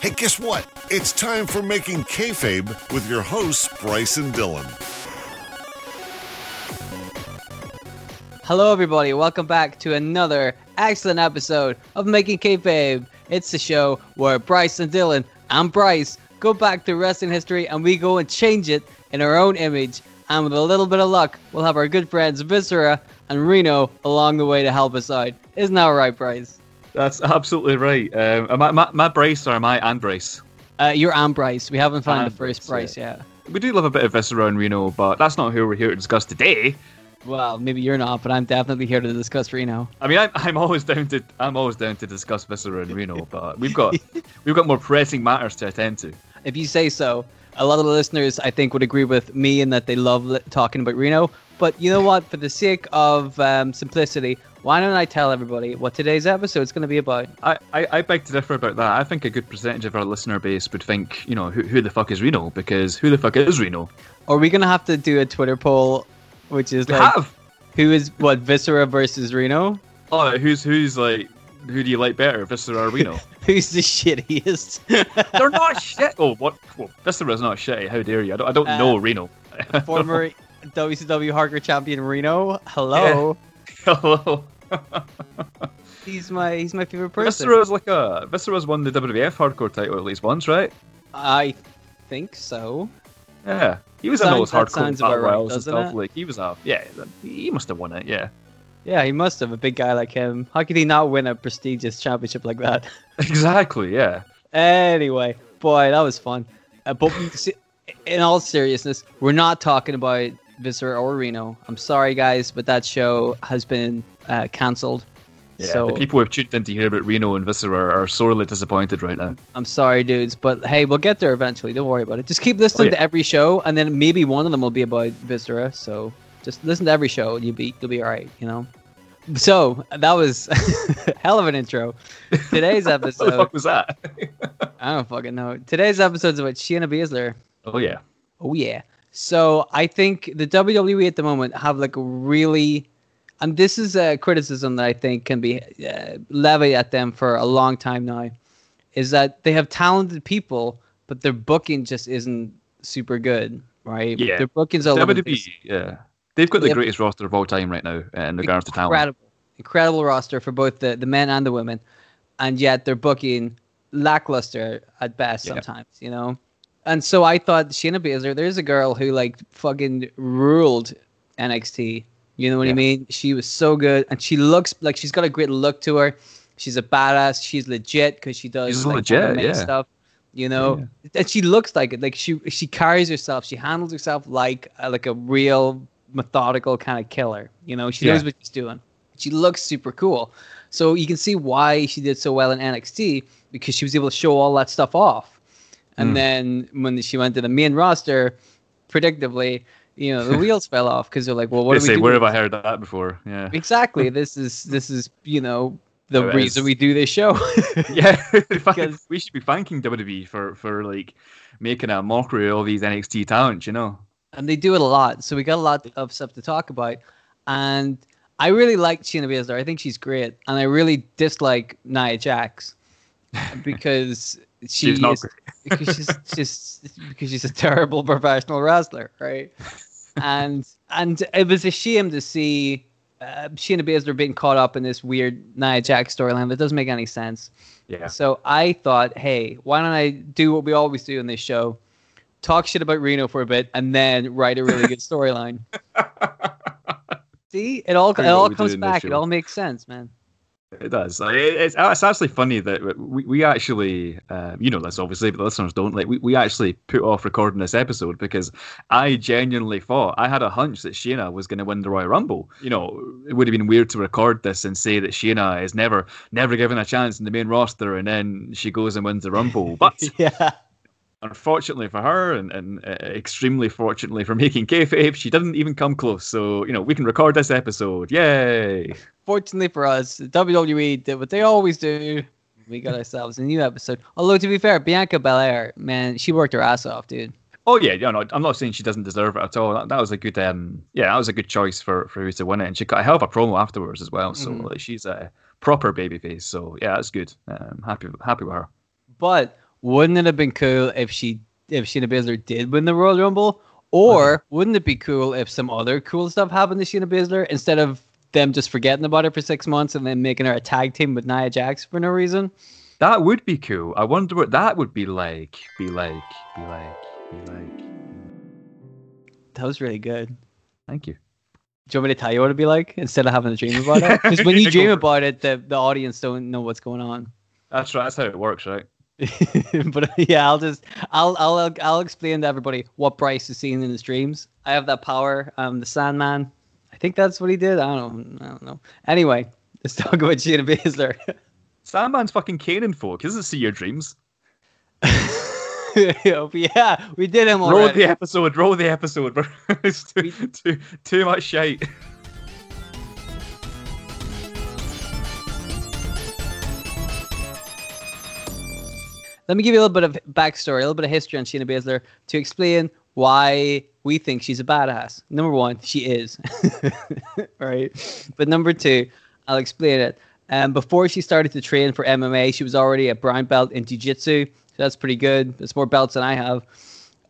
Hey, guess what? It's time for Making Kayfabe with your hosts, Bryce and Dylan. Hello, everybody. Welcome back to another excellent episode of Making Kayfabe. It's the show where Bryce and Dylan and Bryce go back to wrestling history and we go and change it in our own image. And with a little bit of luck, we'll have our good friends Viscera and Reno along the way to help us out. Isn't that right, Bryce? That's absolutely right. Um, am I, my, my Bryce or am I and brace? Uh, you're and brace. We haven't found And the first brace Bryce yet. We do love a bit of Viscera and Reno, but that's not who we're here to discuss today. Well, maybe you're not, but I'm definitely here to discuss Reno. I mean, I'm, I'm always down to I'm always down to discuss Viscera and Reno, but we've got we've got more pressing matters to attend to. if you say so. A lot of the listeners, I think, would agree with me in that they love li- talking about Reno. But you know what? For the sake of um, simplicity, why don't I tell everybody what today's episode is going to be about? I, I, I beg to differ about that. I think a good percentage of our listener base would think, you know, who, who the fuck is Reno? Because who the fuck is Reno? Are we going to have to do a Twitter poll, which is We like, have. who is what Viscera versus Reno? Oh, who's who's like who do you like better, Viscera or Reno? Who's the shittiest? They're not shit. Oh, what? Well, Viscera's not shitty. How dare you? I don't, I don't Uh, know Reno. Former WCW Hardcore Champion Reno. Hello. Hello. He's my he's my favorite person. Viscera's like a Viscera's won the WWF Hardcore title at least once, right? I think so. Yeah, he was in Sounds- those hardcore sounds battle about right, royals and doesn't stuff. it? Like he was a yeah, he must have won it. Yeah, Yeah, he must have a big guy like him. How could he not win a prestigious championship like that? exactly. Yeah. Anyway, boy, that was fun. Uh, but se- in all seriousness, we're not talking about Viscera or Reno. I'm sorry, guys, but that show has been uh, cancelled. Yeah, so the people who have tuned in to hear about Reno and Viscera are sorely disappointed right now. I'm sorry, dudes, but hey, we'll get there eventually. Don't worry about it. Just keep listening Oh, yeah. to every show, and then maybe one of them will be about Viscera. So just listen to every show, and you'll be you'll be all right. You know. So that was hell of an intro. Today's episode. What the episode, fuck was that? I don't fucking know. Today's episode's about Shayna Baszler. oh yeah. Oh yeah. So I think the WWE at the moment have like really, and this is a criticism that I think can be uh, levied at them for a long time now, is that they have talented people, but their booking just isn't super good, right? Yeah. Their booking's the WWE. Yeah, they've got the greatest roster of all time right now uh, in regards to talent. incredible, incredible roster for both the, the men and the women, and yet they're booking lackluster at best Yeah. sometimes, you know. And so I thought Shayna Baszler, there's a girl who like fucking ruled NXT. You know what I mean? She was so good, and she looks like she's got a great look to her. She's a badass. She's legit because she does She's like, legit, yeah. stuff. You know, and she looks like it. Like she she carries herself. She handles herself like a, like a real methodical kind of killer. You know, she Yeah. knows what she's doing. She looks super cool. So you can see why she did so well in NXT because she was able to show all that stuff off. And Mm. then when she went to the main roster, predictably, you know, the wheels fell off because they're like, well, what They do we say, do? where have I heard that before? Yeah. Exactly. This is this is you know the It reason is. we do this show. Yeah, Because- we should be thanking WWE for for like making a mockery of all these NXT talents. You know. and they do it a lot. So we got a lot of stuff to talk about. And I really like Shayna Baszler. I think she's great, and I really dislike Nia Jax because she She's not is, because she's just because she's a terrible professional wrestler, right? and and it was a shame to see uh, Shayna Baszler being caught up in this weird Nia Jax storyline that doesn't make any sense. Yeah. So I thought, hey, why don't I do what we always do in this show? Talk shit about Reno for a bit and then write a really good storyline. See, it all it all what we do comes back. It all makes sense, man. It does. Like, It's, it's actually funny that we, we actually, uh, you know this obviously, but the listeners don't. Like, we, we actually put off recording this episode because I genuinely thought I had a hunch that Shayna was going to win the Royal Rumble. You know, it would have been weird to record this and say that Shayna is never, never given a chance in the main roster, and then she goes and wins the Rumble. But yeah. Unfortunately for her, and, and uh, extremely fortunately for making kayfabe, she didn't even come close. So you know, we can record this episode. Yay! Fortunately for us, WWE did what they always do. We got ourselves a new episode. Although to be fair, Bianca Belair, man, she worked her ass off, dude. Oh yeah, yeah. No, I'm not saying she doesn't deserve it at all. That, that was a good, um, yeah, that was a good choice for for her to win it, and she got a hell of a promo afterwards as well. So Mhm. like, she's a proper babyface. So yeah, that's good. Um, happy happy with her. But wouldn't it have been cool if she if Shayna Baszler did win the Royal Rumble? Or wouldn't it be cool if some other cool stuff happened to Shayna Baszler instead of them just forgetting about her for six months and then making her a tag team with Nia Jax for no reason? That would be cool. I wonder what that would be like. Be like. Be like. Be like. That was really good. Thank you. Do you want me to tell you what it'd be like instead of having to dream about it? Because when you dream about it, the, the audience don't know what's going on. That's right. That's how it works, right? but yeah, I'll just I'll I'll I'll explain to everybody what Bryce is seeing in his dreams. I have that power. I'm the Sandman. I think that's what he did. I don't I don't know. Anyway, let's talk about Shayna Baszler. Sandman's fucking caning folk. He doesn't see your dreams. yeah, we did him Roll the episode. Roll the episode. it's too, We- too, too much shite. Let me give you a little bit of backstory, a little bit of history on Shayna Baszler to explain why we think she's a badass. Number one, she is. right? But number two, I'll explain it. Um, before she started to train for MMA, she was already a brown belt in Jiu Jitsu. So that's pretty good. That's more belts than I have.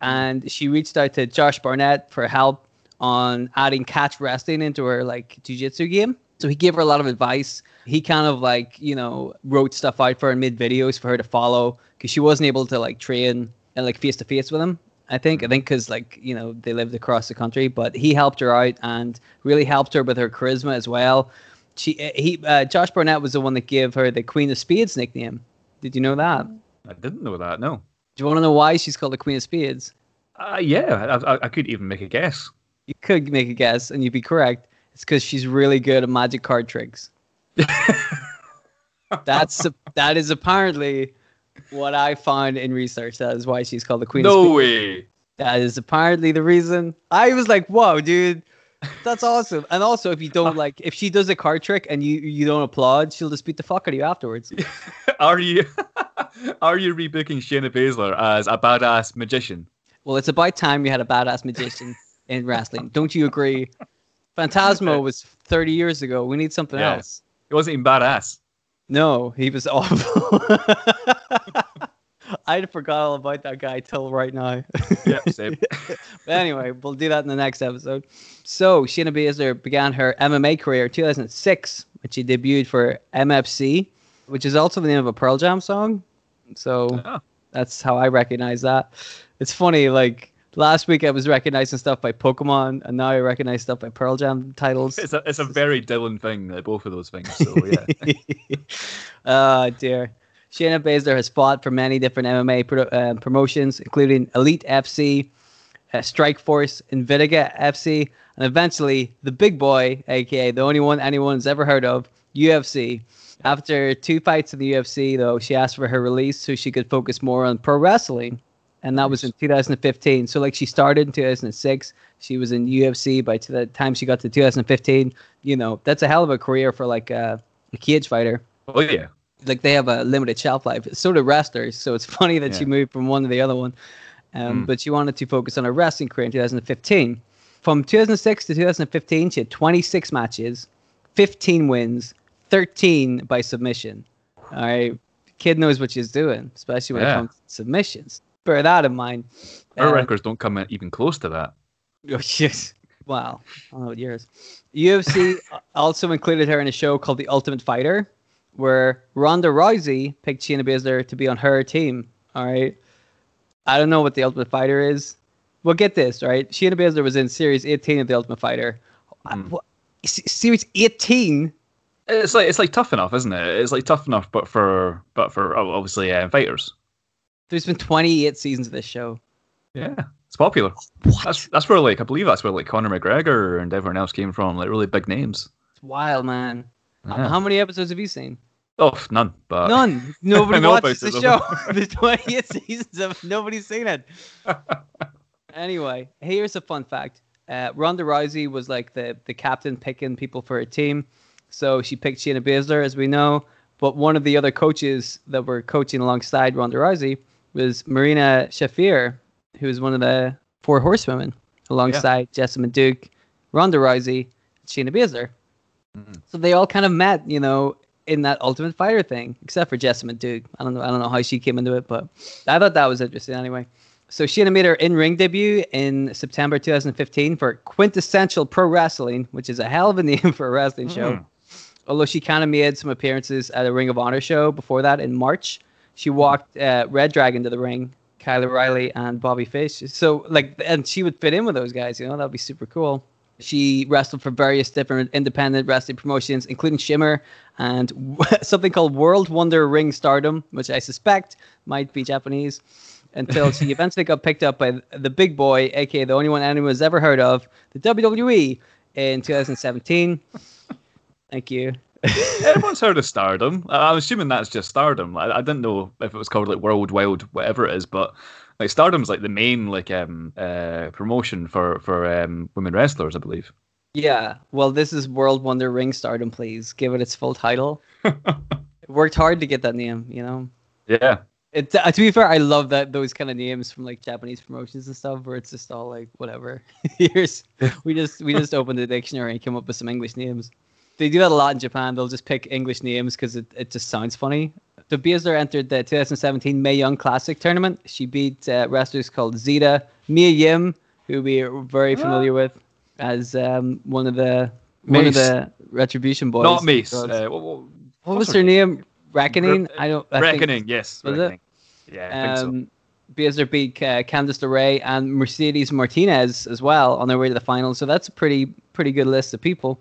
And she reached out to Josh Barnett for help on adding catch wrestling into her like jiu-jitsu game. So he gave her a lot of advice. He kind of like, you know, wrote stuff out for her and made videos for her to follow because she wasn't able to like train and like face to face with him. I think I think because like you know they lived across the country, but he helped her out and really helped her with her charisma as well. She he uh, Josh Barnett was the one that gave her the Queen of Spades nickname. Did you know that? I didn't know that. No. Do you want to know why she's called the Queen of Spades? Uh, yeah, I, I, I could even make a guess. You could make a guess and you'd be correct. It's because she's really good at magic card tricks. That's that is apparently what I found in research. That is why she's called the Queen. of No way. That is apparently the reason. I was like, "Whoa, dude, that's awesome!" And also, if you don't like, if she does a card trick and you you don't applaud, she'll just beat the fuck out of you afterwards. Are you are you rebooking Shayna Baszler as a badass magician? Well, it's about time you had a badass magician in wrestling. Don't you agree? Phantasio was 30 years ago. We need something Yeah. else. It wasn't even badass. No, he was awful. I'd forgot all about that guy till right now. Yeah, same. but anyway, we'll do that in the next episode. So Shayna Baszler began her MMA career in 2006 when she debuted for MFC, which is also the name of a Pearl Jam song. So Oh. that's how I recognize that. It's funny, like last week I was recognizing stuff by Pokemon, and now I recognize stuff by Pearl Jam titles. It's a it's a very Dylan thing, like, both of those things. So yeah. oh dear. Shayna Baszler has fought for many different MMA pro- uh, promotions, including Elite FC, uh, Strikeforce, Invicta FC, and eventually the big boy, aka the only one anyone's ever heard of, UFC. After two fights in the UFC, though, she asked for her release so she could focus more on pro wrestling. And that was in 2015. So, like, she started in 2006. She was in UFC by the time she got to 2015. You know, that's a hell of a career for, like, uh, a cage fighter Oh yeah. like they have a limited shelf life. So do wrestlers. So it's funny that she moved from one to the other one. Um, Mm. But she wanted to focus on her wrestling career in 2015. From 2006 to 2015, she had 26 matches, 15 wins, 13 by submission. All right. Kid knows what she's doing, especially when it comes to submissions. Bear that in mind. Our Uh, records don't come even close to that. Oh, yes. Wow. I don't know what yours. UFC also included her in a show called The Ultimate Fighter, where Ronda Rousey picked Shayna Baszler to be on her team. All right. I don't know what The Ultimate Fighter is. Well, get this, right? Shayna Baszler was in Series 18 of The Ultimate Fighter. Hmm. what- Series 18? It's like it's like tough enough, isn't it? It's like tough enough, but for but for oh, obviously uh, fighters. There's been 28 seasons of this show. Yeah, it's popular. That's that's where like I believe that's where like Conor McGregor and everyone else came from, like really big names. It's wild, man. Yeah. How many episodes have you seen? Oh, none. But None. Nobody watches the show. the There's 28 seasons of nobody's seen it. anyway, here's a fun fact. Uh, Ronda Rousey was like the, the captain picking people for a team. So she picked Shayna Baszler, as we know. But one of the other coaches that were coaching alongside Ronda Rousey was Marina Shafir, who was one of the four horsewomen alongside Jessamyn Duke, Ronda Rousey, Shayna Baszler. Mhm. So they all kind of met, you know, in that Ultimate Fighter thing, except for Jessamyn Duke. I don't know. I don't know how she came into it, but I thought that was interesting anyway. So Shayna made her in-ring debut in September 2015 for Quintessential Pro Wrestling, which is a hell of a name for a wrestling show. Mm. Although she kind of made some appearances at a Ring of Honor show before that in March. She walked uh, Red Dragon to the ring, Kyle O'Reilly and Bobby Fish. So like, and she would fit in with those guys. You know, that'd be super cool. She wrestled for various different independent wrestling promotions, including Shimmer and something called World Wonder Ring Stardom, which I suspect might be Japanese until she eventually got picked up by the big boy, aka the only one anyone has ever heard of, the WWE, in 2017. Thank you. Everyone's heard of Stardom. I'm assuming that's just Stardom. I, I didn't know if it was called like World Wild, whatever it is, but like Stardom's like the main like um uh promotion for for um women wrestlers, I believe. Yeah, well, this is World Wonder Ring Stardom. Please give it its full title. Worked hard to get that name, you know. Yeah. It, uh, to be fair, I love that those kind of names from like Japanese promotions and stuff, where it's just all like whatever. Here's we just we just opened the dictionary and came up with some English names. They do that a lot in Japan. They'll just pick English names because it, it just sounds funny. So Baszler entered the 2017 Mae Young Classic tournament. She beat uh, wrestlers called Zeda, Mia Yim, who we are very familiar with as um, one of the one of the Retribution boys. Not Mace. Uh, what, what, what was her name? Reckoning. I don't. I think- Reckoning, yes. Was it? Yeah, I think so. um, Baszler beat uh, Candice LeRae and Mercedes Martinez as well on their way to the final. So that's a pretty pretty good list of people.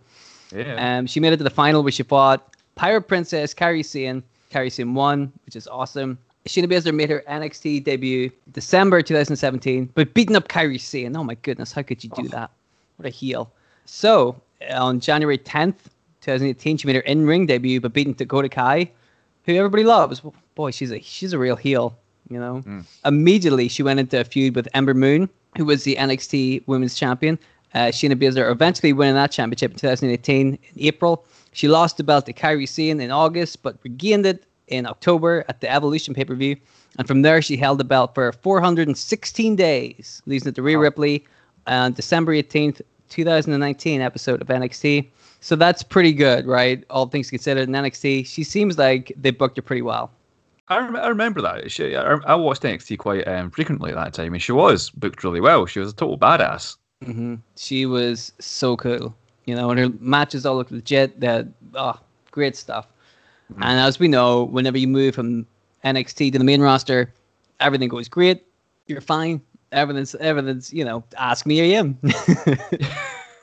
Yeah. Um, she made it to the final where she fought Pirate Princess Kairi Sane. Kairi Sane won, which is awesome. Shayna Baszler made her NXT debut December 2017, but beating up Kairi Sane. Oh my goodness, how could you do that? What a heel. So on January 10th, 2018, she made her in-ring debut, but beating Dakota Kai, who everybody loves. Boy, she's a she's a real heel. You know. Immediately, she went into a feud with Ember Moon, who was the NXT Women's Champion. Uh, Shayna Baszler eventually winning that championship in 2018 in April. She lost the belt to Kairi Sane in August, but regained it in October at the Evolution pay per view. And from there, she held the belt for 416 days, losing it to Rhea Ripley on December 18th, 2019 episode of NXT. So that's pretty good, right? All things considered, in NXT, she seems like they booked her pretty well. I, rem- I remember that. She, I, I watched NXT quite um, frequently at that time, and she was booked really well. She was a total badass. Hmm She was so cool, you know, and her matches all look legit. That oh, great stuff. And as we know, whenever you move from NXT to the main roster, everything goes great. You're fine. Everything's everything's you know. Ask me, am.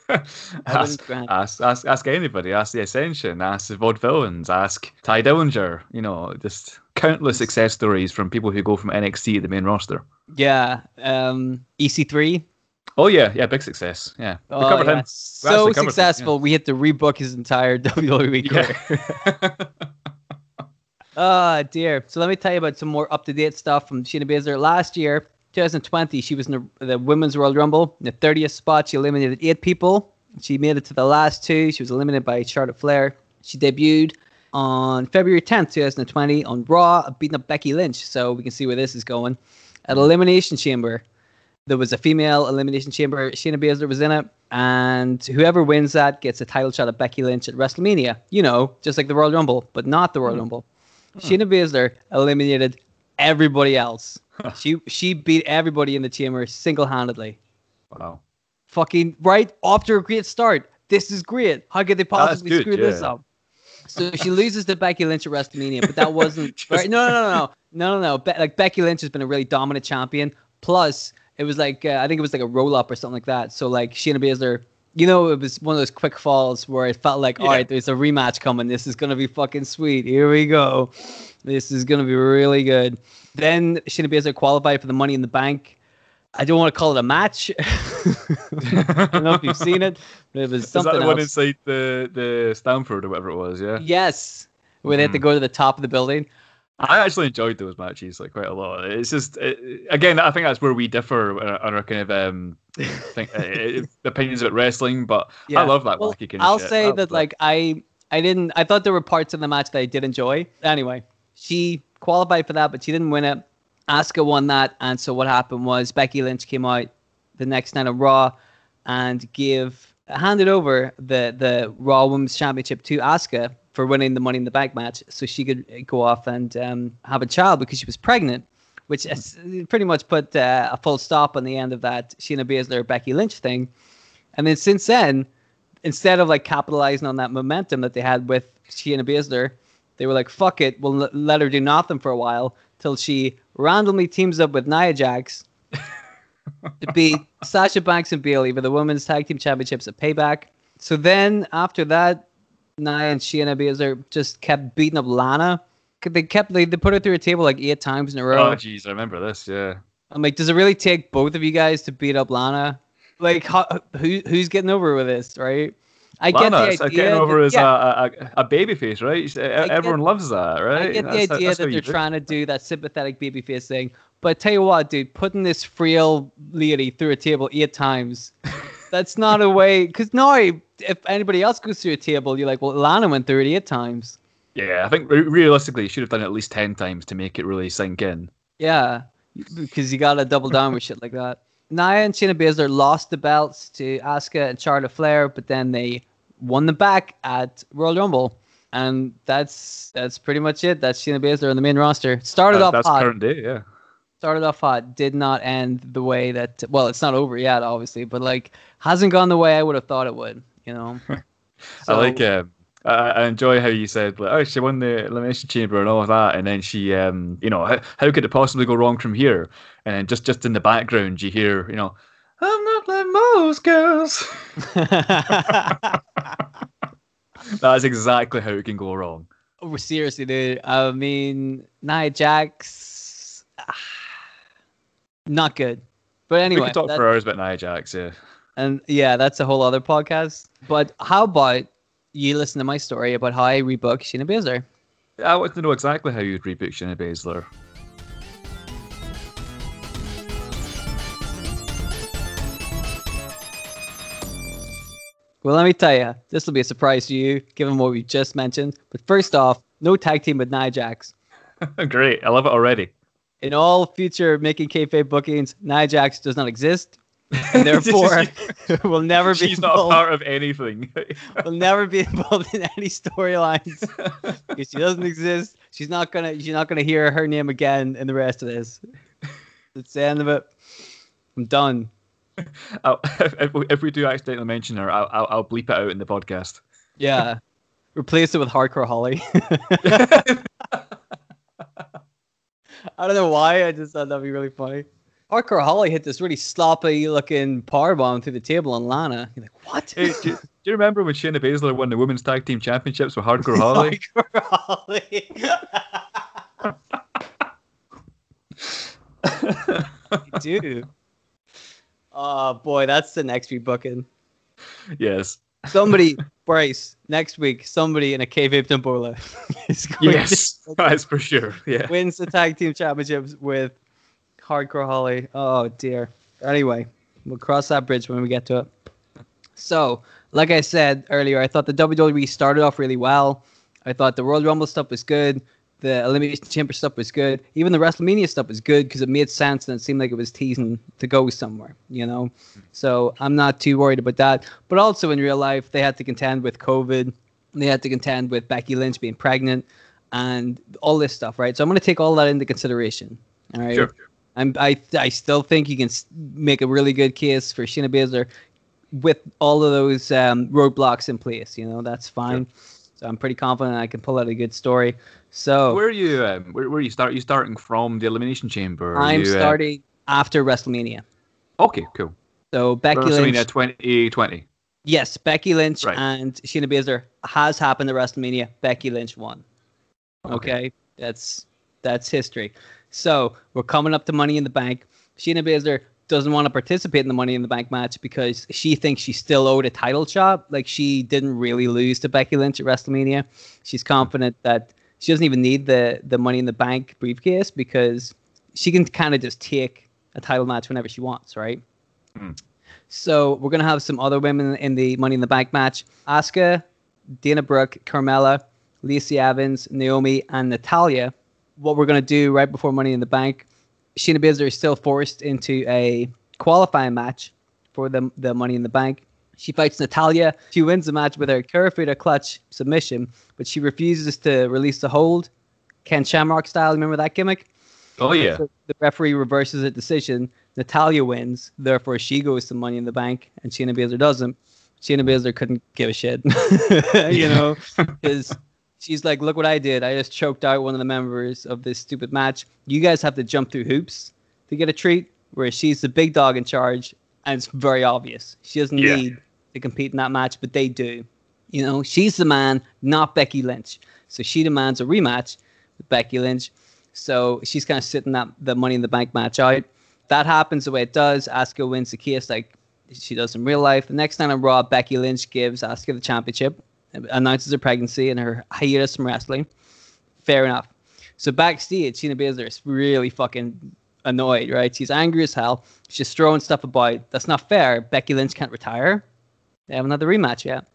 ask, ask, ask, ask anybody. Ask the Ascension. Ask the Vaudevillains. Ask Tye Dillinger. You know, just countless success stories from people who go from NXT to the main roster. yeah. Um, EC3. Oh yeah, yeah, big success. Yeah, we Oh, covered yeah. him. So covered him, successful, we had to rebook his entire WWE career. Yeah. Oh dear. So let me tell you about some more up to date stuff from Shayna Baszler. Last year, 2020, she was in the, the Women's Royal Rumble. In the 30th spot, she eliminated eight people. She made it to the last two. She was eliminated by Charlotte Flair. She debuted on February 10th, 2020 on Raw, beating up Becky Lynch. So we can see where this is going. At Elimination Chamber, there was a female Elimination Chamber. Shayna Baszler was in it. And whoever wins that gets a title shot at Becky Lynch at WrestleMania. You know, just like the Royal Rumble, but not the Royal hmm. Rumble. Hmm. Shayna Baszler eliminated everybody else. she she beat everybody in the chamber single handedly. wow. Fucking right after a great start. This is great. How could they possibly good, screw this up? So she loses to Becky Lynch at WrestleMania, but that wasn't Just- right. No, no, no, no, no, no, no. Be- like Becky Lynch has been a really dominant champion. Plus, it was like uh, I think it was like a roll up or something like that. So like Shayna Baszler, you know, it was one of those quick falls where it felt like, all Yeah. right, there's a rematch coming. This is gonna be fucking sweet. Here we go. This is gonna be really good. Then Shayna Baszler qualified for the Money in the Bank. I don't want to call it a match. I don't know if you've seen it, but it was something. Is that the one inside the the Stamford or whatever it was? Yeah. Yes, where they had to go to the top of the building. I actually enjoyed those matches like quite a lot. It's just it, again, I think that's where we differ on our- our kind of um think, uh, opinions about wrestling. But yeah. I love that Well, wacky kind I'll shit. say I love that like I I didn't I thought there were parts in the match that I did enjoy. Anyway, she qualified for that, but she didn't win it. Asuka won that, and so what happened was Becky Lynch came out the next night on Raw and gave handed over the the Raw Women's Championship to Asuka for winning the Money in the Bank match, so she could go off and um, have a child because she was pregnant, which pretty much put uh, a full stop on the end of that Shayna Baszler Becky Lynch thing. And then since then, instead of like capitalizing on that momentum that they had with Shayna Baszler, they were like, "Fuck it, we'll l- let her do nothing for a while." Till she randomly teams up with Nia Jax to beat Sasha Banks and Bayley for the women's tag team championships at Payback. So then after that, Nia and Shayna Baszler just kept beating up Lana. They kept they, they put her through a table like eight times in a row. Oh, jeez, I remember this. Yeah. I'm like, does it really take both of you guys to beat up Lana? Like, how, who who's getting over with this, right? I get the uh, idea. getting over that- as yeah, a, a, a baby face, right? Everyone loves that, right? I get That's the idea how that they're trying to do that sympathetic baby face thing. But I tell you what, dude, putting this frail lady through a table eight times, that's not a way. Because now, if anybody else goes through a table, you're like, well, Lana went through it eight times. Yeah, I think realistically, you should have done it at least 10 times to make it really sink in. Yeah, because you got to double down with shit like that. Nia and Shayna Baszler lost the belts to Asuka and Charlotte Flair, but then they won them back at Royal Rumble. And that's that's pretty much it. That's Shayna Baszler on the main roster. Started That- off that's hot. current day, yeah. Started off hot, did not end the way that well, it's not over yet, obviously, but like hasn't gone the way I would have thought it would, you know. I like um, I, I enjoy how you said like, oh she won the elimination chamber and all of that, and then she um you know how, how could it possibly go wrong from here? And then just just in the background you hear you know I'm not like most girls. That's exactly how it can go wrong. Oh, seriously, dude. I mean, Nia Jax, ah, not good. But anyway, we could talk that- for hours about Nia Jax, yeah. and yeah, that's a whole other podcast. But how about you listen to my story about how I rebook Shayna Baszler? I want to know exactly how you'd reboot Shayna Baszler. Well, let me tell you, this will be a surprise to you, given what we just mentioned. But first off, no tag team with Nia Jax. Great, I love it already. In all future making kayfabe bookings, Nia Jax does not exist, and therefore will never be She's not a part of anything. will never be involved in any storylines because she doesn't exist. She's not gonna. You're not gonna hear her name again in the rest of this. That's the end of it. I'm done. I'll, if, we- if we do accidentally mention her, I'll, I'll, I'll bleep it out in the podcast. Yeah. Replace it with Hardcore Holly. I don't know why. I just thought that'd be really funny. Hardcore Holly hit this really sloppy looking power bomb through the table on Lana. You're like, what? Hey, do, do you remember when Shayna Baszler won the women's tag team championships with Hardcore Holly? Hardcore Holly. Dude. Oh boy, that's the next week booking. yes. Somebody, Bryce, next week, somebody in a Tambola is going Yes, that's for sure. Yeah. wins the tag team championships with Hardcore Holly. Oh dear. Anyway, we'll cross that bridge when we get to it. So, like I said earlier, I thought the WWE started off really well. I thought the Royal Rumble stuff was good. The Elimination Chamber stuff was good. Even the WrestleMania stuff was good because it made sense and it seemed like it was teasing to go somewhere, you know? So I'm not too worried about that. But also in real life, they had to contend with COVID. They had to contend with Becky Lynch being pregnant and all this stuff, right? So I'm going to take all that into consideration. All right. Sure. I'm, I I still think you can make a really good case for Shayna Baszler with all of those um, roadblocks in place. You know, that's fine. So I'm pretty confident I can pull out a good story. So Where are you? Um, where, where are you start? you starting from the elimination chamber? Are I'm you, uh, starting after WrestleMania. okay, cool. So Becky WrestleMania Lynch, 2020. yes, Becky Lynch Right. and Shayna Baszler has happened at WrestleMania. Becky Lynch won. Okay. Okay, that's that's history. So we're coming up to Money in the Bank. Shayna Baszler doesn't want to participate in the Money in the Bank match because she thinks she still owed a title shot. Like she didn't really lose to Becky Lynch at WrestleMania. She's confident that she doesn't even need the the Money in the Bank briefcase because she can kind of just take a title match whenever she wants, right? Hmm. So we're gonna have some other women in the Money in the Bank match: Asuka, Dana Brooke, Carmella, Lacey Evans, Naomi, and Natalya. What we're gonna do right before Money in the Bank, Shayna Baszler is still forced into a qualifying match for the the Money in the Bank. She fights Natalya. She wins the match with her Kirifuda clutch submission, but she refuses to release the hold, Ken Shamrock style. Remember that gimmick? Oh yeah. So the referee reverses a decision. Natalya wins. Therefore, she goes to Money in the Bank, and Shayna Baszler doesn't. Shayna Baszler couldn't give a shit, you know, because she's like, "Look what I did! I just choked out one of the members of this stupid match. You guys have to jump through hoops to get a treat, whereas she's the big dog in charge, and it's very obvious. She doesn't Yeah. need to compete in that match, but they do. You know, she's the man, not Becky Lynch. So she demands a rematch with Becky Lynch. So she's kind of sitting that the Money in the Bank match out. That happens the way it does. Asuka wins the case like she does in real life. The next night on Raw, Becky Lynch gives Asuka the championship, announces her pregnancy and her hiatus from wrestling. Fair enough. So backstage, Shayna Baszler is really fucking annoyed, right? She's angry as hell. She's throwing stuff about. That's not fair. Becky Lynch can't retire. They haven't had the rematch yet.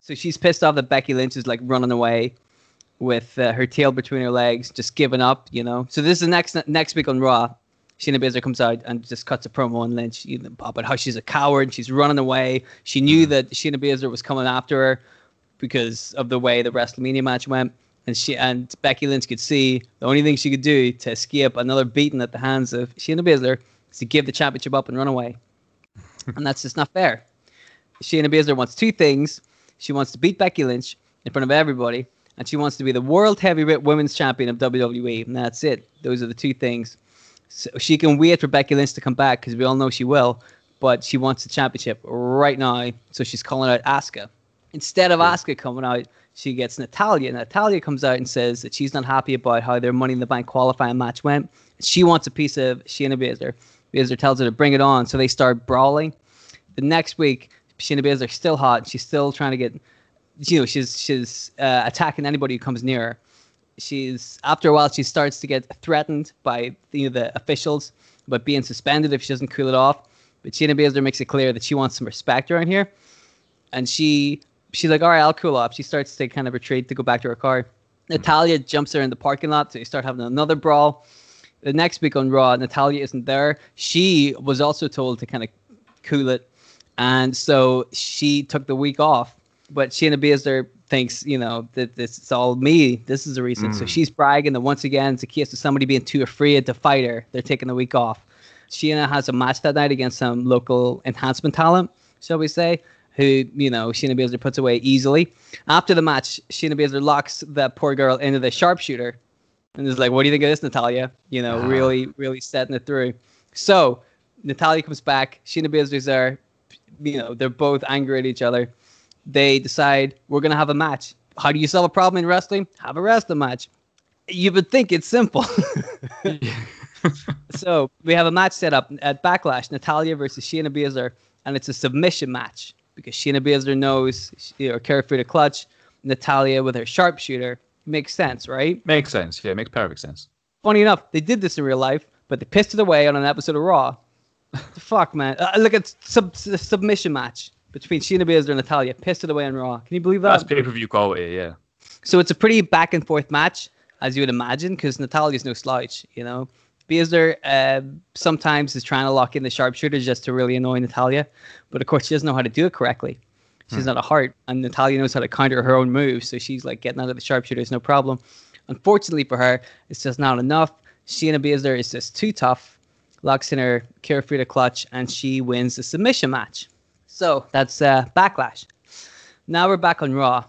So she's pissed off that Becky Lynch is like running away with uh, her tail between her legs, just giving up, you know. So this is the next next week on Raw. Shayna Baszler comes out and just cuts a promo on Lynch you know, about how she's a coward, she's running away. She knew that Shayna Baszler was coming after her because of the way the WrestleMania match went, and she and Becky Lynch could see the only thing she could do to escape another beating at the hands of Shayna Baszler is to give the championship up and run away, and that's just not fair. Shayna Baszler wants two things. She wants to beat Becky Lynch in front of everybody, and she wants to be the world heavyweight women's champion of WWE. And that's it. Those are the two things. So she can wait for Becky Lynch to come back because we all know she will, but she wants the championship right now. So she's calling out Asuka. Instead of Asuka coming out, she gets Natalya. Natalya comes out and says that she's not happy about how their Money in the Bank qualifying match went. She wants a piece of Shayna Baszler. Baszler tells her to bring it on, so they start brawling. The next week, Shayna Baszler's still hot. She's still trying to get, you know, she's she's uh, attacking anybody who comes near her. She's after a while, she starts to get threatened by you know, the officials about being suspended if she doesn't cool it off. But Shayna Baszler makes it clear that she wants some respect around here, and she she's like, "All right, I'll cool off." She starts to kind of retreat to go back to her car. Natalya jumps her in the parking lot, so they start having another brawl. The next week on Raw, Natalya isn't there. She was also told to kind of cool it, and so she took the week off. But Shayna Baszler thinks, you know, that this is all me. This is the reason. So mm. she's bragging that once again, it's a case of somebody being too afraid to fight her. They're taking the week off. Shayna has a match that night against some local enhancement talent, shall we say, who, you know, Shayna Baszler puts away easily. After the match, Shayna Baszler locks that poor girl into the sharpshooter and is like, what do you think of this, Natalya? You know, really, really setting it through. So Natalya comes back. Shayna Baszler's there. You know, they're both angry at each other. They decide we're gonna have a match. How do you solve a problem in wrestling? Have a wrestling match. You would think it's simple. so we have a match set up at Backlash: Natalya versus Shayna Baszler, and it's a submission match because Shayna Baszler knows she, or Kirifuda clutch. Natalya with her sharpshooter makes sense, right? Makes sense. Yeah, makes perfect sense. Funny enough, they did this in real life, but they pissed it away on an episode of Raw. fuck, man! Uh, look at sub- submission match between Shayna Baszler and Natalya. Pissed it away on Raw. Can you believe that? That's pay per view quality. Yeah. So it's a pretty back and forth match, as you would imagine, because Natalya's no slouch, you know. Baszler uh, sometimes is trying to lock in the sharpshooter just to really annoy Natalya, but of course she doesn't know how to do it correctly. She's not a Hart, and Natalya knows how to counter her own moves, so she's like getting out of the sharpshooter is no problem. Unfortunately for her, it's just not enough. Shayna Baszler is just too tough, locks in her Kirifuda clutch, and she wins the submission match. So that's uh, Backlash. Now we're back on Raw.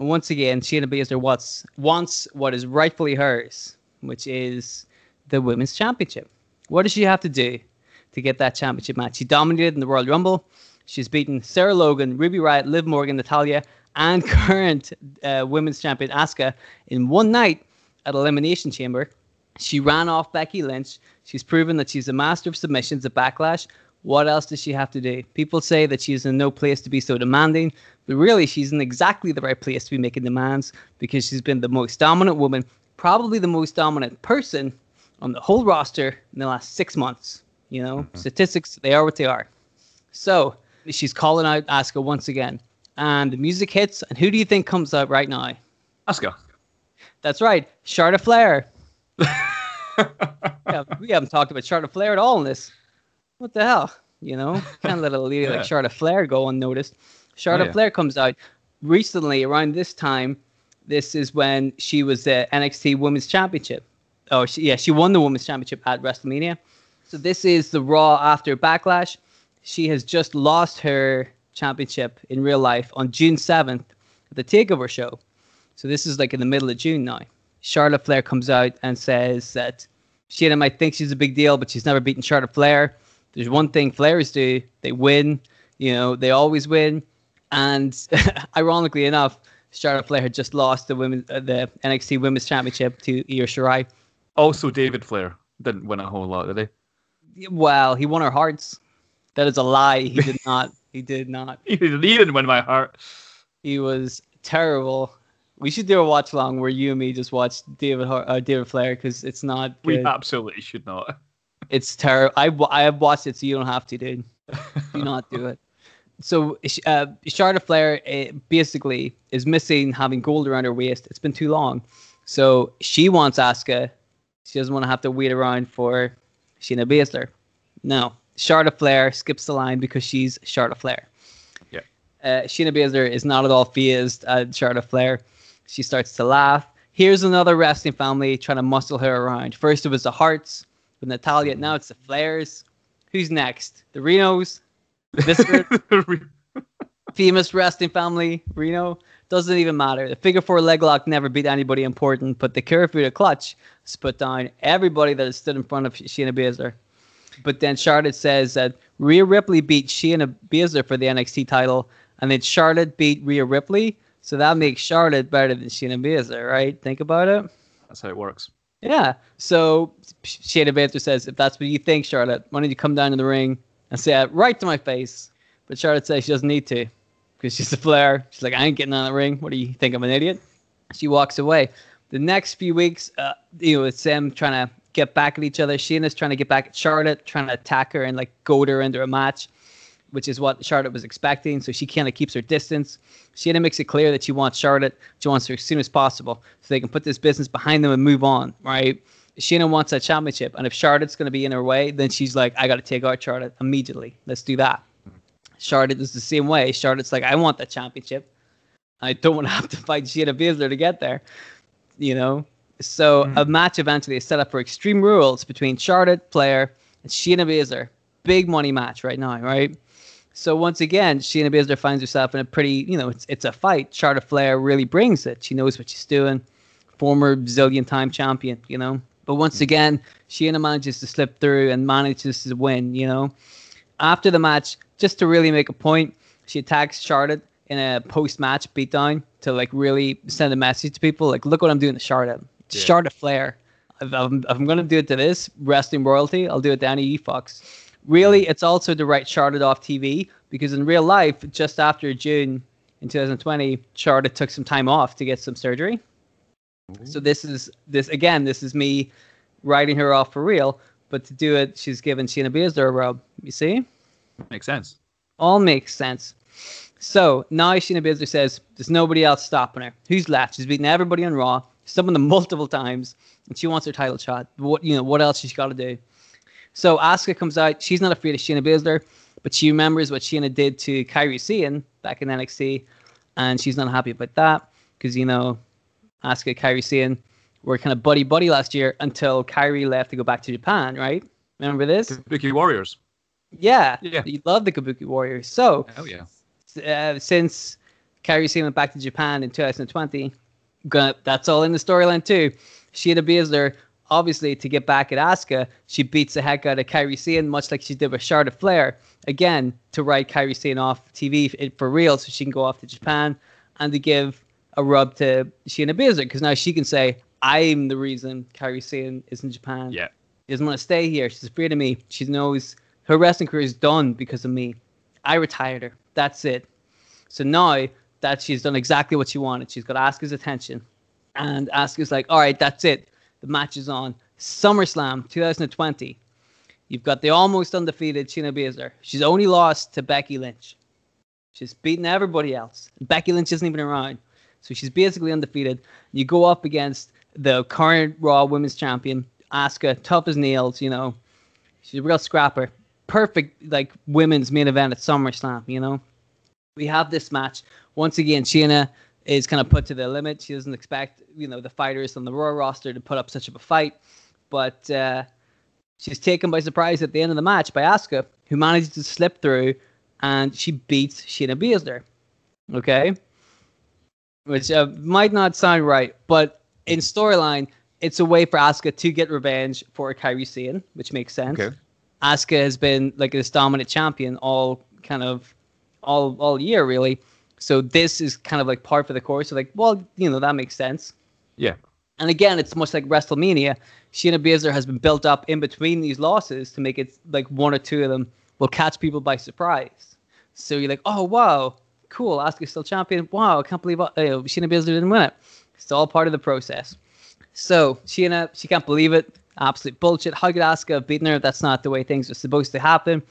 And once again, Shayna Baszler wants, wants what is rightfully hers, which is the Women's Championship. What does she have to do to get that championship match? She dominated in the Royal Rumble. She's beaten Sarah Logan, Ruby Riott, Liv Morgan, Natalya, and current uh, Women's Champion Asuka in one night at Elimination Chamber. She ran off Becky Lynch. She's proven that she's a master of submissions at Backlash. What else does she have to do? People say that she's in no place to be so demanding, but really she's in exactly the right place to be making demands because she's been the most dominant woman, probably the most dominant person on the whole roster in the last six months. You know, mm-hmm. statistics, they are what they are. So she's calling out Asuka once again. And the music hits, and who do you think comes out right now? Asuka. That's right, Charlotte Flair. yeah, we haven't talked about Charlotte Flair at all in this. What the hell? You know, can't let a lady Yeah. like Charlotte Flair go unnoticed. Charlotte yeah. Flair comes out recently around this time. This is when she was the NXT Women's Championship. Oh, she, yeah, she won the Women's Championship at WrestleMania. So this is the Raw after Backlash. She has just lost her championship in real life on June 7th at the Takeover show. So this is like in the middle of June now. Charlotte Flair comes out and says that Shayna might think she's a big deal, but she's never beaten Charlotte Flair. There's one thing Flairs do: they win. You know, they always win. And ironically enough, Charlotte Flair had just lost the women, uh, the NXT Women's Championship to Io Shirai. Also, David Flair didn't win a whole lot, did he? Well, he won our hearts. That is a lie. He did not. He did not. He didn't, he didn't win my heart. He was terrible. We should do a watch long where you and me just watch David uh, David Flair because it's not We absolutely should not. It's terrible. I I have watched it, so you don't have to, dude. do not do it. So uh, Charlotte Flair uh, basically is missing having gold around her waist. It's been too long, so she wants Asuka. She doesn't want to have to wait around for Shayna Baszler. No, Charlotte Flair skips the line because she's Charlotte Flair. Yeah. Uh, Shayna Baszler is not at all phased at Charlotte Flair. She starts to laugh. Here's another wrestling family trying to muscle her around. First it was the Harts with Natalya. Now it's the Flairs. Who's next? The Renos? The Viscers? famous wrestling family, Reno. Doesn't even matter. The figure four leg lock never beat anybody important, but the Kirifuda clutch has put down everybody that has stood in front of Shayna Baszler. But then Charlotte says that Rhea Ripley beat Shayna Baszler for the NXT title, and then Charlotte beat Rhea Ripley. So that makes Charlotte better than Shayna Baszler, right? Think about it. That's how it works. Yeah. So Shayna Baszler says, if that's what you think, Charlotte, why don't you come down to the ring and say it right to my face? But Charlotte says she doesn't need to because she's a Flair. She's like, I ain't getting on the ring. What do you think? I'm an idiot. She walks away. The next few weeks, uh, you know, it's them trying to get back at each other. Shayna's trying to get back at Charlotte, trying to attack her and like goad her into a match, which is what Charlotte was expecting. So she kind of keeps her distance. Shayna makes it clear that she wants Charlotte. She wants her as soon as possible so they can put this business behind them and move on, right? Shayna wants that championship. And if Charlotte's going to be in her way, then she's like, I got to take out Charlotte immediately. Let's do that. Charlotte is the same way. Charlotte's like, I want that championship. I don't want to have to fight Shayna Baszler to get there. You know? So mm-hmm. a match eventually is set up for Extreme Rules between Charlotte, Flair, and Shayna Baszler. Big money match right now, right? So once again, Shayna Baszler finds herself in a pretty, you know, it's it's a fight. Charlotte Flair really brings it. She knows what she's doing. Former zillion time champion, you know. But once mm-hmm. again, Shayna manages to slip through and manages to win, you know. After the match, just to really make a point, she attacks Charlotte in a post-match beatdown to like really send a message to people, like, look what I'm doing to Charlotte. Yeah. Charlotte Flair. If I'm, if I'm gonna do it to this wrestling royalty, I'll do it to any E Fox. Really, mm. it's also to write Charlotte off TV because in real life, just after June in 2020, Charlotte took some time off to get some surgery. So this is this again. This is me writing her off for real. But to do it, she's given Shayna Baszler a rub. You see, Makes sense. all makes sense. So now Shayna Baszler says there's nobody else stopping her. Who's left? She's beaten everybody on Raw, summoned them multiple times, and she wants her title shot. What you know? What else she's got to do? So Asuka comes out. She's not afraid of Shayna Baszler, but she remembers what Shayna did to Kairi Sane back in NXT, and she's not happy about that because you know Asuka, Kairi Sane were kind of buddy buddy last year until Kairi left to go back to Japan. Right? Remember this? Kabuki Warriors. Yeah. Yeah. You love the Kabuki Warriors. So Oh yeah. uh, since Kairi Sane went back to Japan in 2020, gonna, that's all in the storyline too. Shayna Baszler, obviously, to get back at Asuka, she beats the heck out of Kairi Sane, much like she did with Charlotte Flair. Again, to write Kairi Sane off TV for real so she can go off to Japan and to give a rub to Shayna Baszler because now she can say, I'm the reason Kairi Sane is in Japan. Yeah. She doesn't want to stay here. She's afraid of me. She knows her wrestling career is done because of me. I retired her. That's it. So now that she's done exactly what she wanted, she's got Asuka's attention. And Asuka's like, all right, that's it. The match is on. SummerSlam 2020. You've got the almost undefeated Shayna Baszler. She's only lost to Becky Lynch. She's beaten everybody else. Becky Lynch isn't even around. So she's basically undefeated. You go up against the current Raw Women's Champion, Asuka, tough as nails, you know. She's a real scrapper. Perfect like women's main event at SummerSlam. You know, we have this match once again. Shayna is kind of put to the limit. She doesn't expect you know the fighters on the Raw roster to put up such a fight, but uh, she's taken by surprise at the end of the match by Asuka, who manages to slip through, and she beats Shayna Baszler. Okay, which uh, might not sound right, but in storyline, it's a way for Asuka to get revenge for Kairi Sane, which makes sense. Okay. Asuka has been like this dominant champion all kind of all all year really. So this is kind of like part for the course. So like, well, you know, that makes sense. Yeah. And again, it's much like WrestleMania. Shayna Baszler has been built up in between these losses to make it like one or two of them will catch people by surprise. So you're like, oh wow, cool, Asuka's still champion. Wow, I can't believe uh, Shayna Baszler didn't win it. It's all part of the process. So Shayna, she can't believe it. Absolute bullshit. How could Asuka have beaten her? That's not the way things are supposed to happen.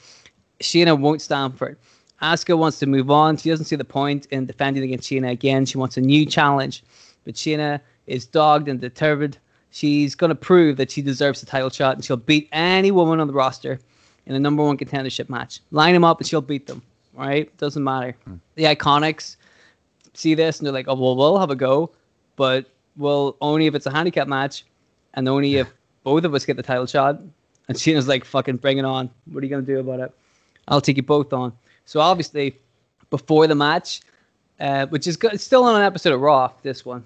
Shayna won't stand for it. Asuka wants to move on. She doesn't see the point in defending against Shayna again. She wants a new challenge. But Shayna is dogged and determined. She's going to prove that she deserves the title shot and she'll beat any woman on the roster in a number one contendership match. Line them up and she'll beat them. Right? Doesn't matter. Hmm. The Iconics see this and they're like, oh, well, we'll have a go, but we'll only if it's a handicap match and only if both of us get the title shot. And Shayna's like, fucking bring it on. What are you going to do about it? I'll take you both on. So obviously, before the match, uh, which is good, it's still on an episode of Raw, this one,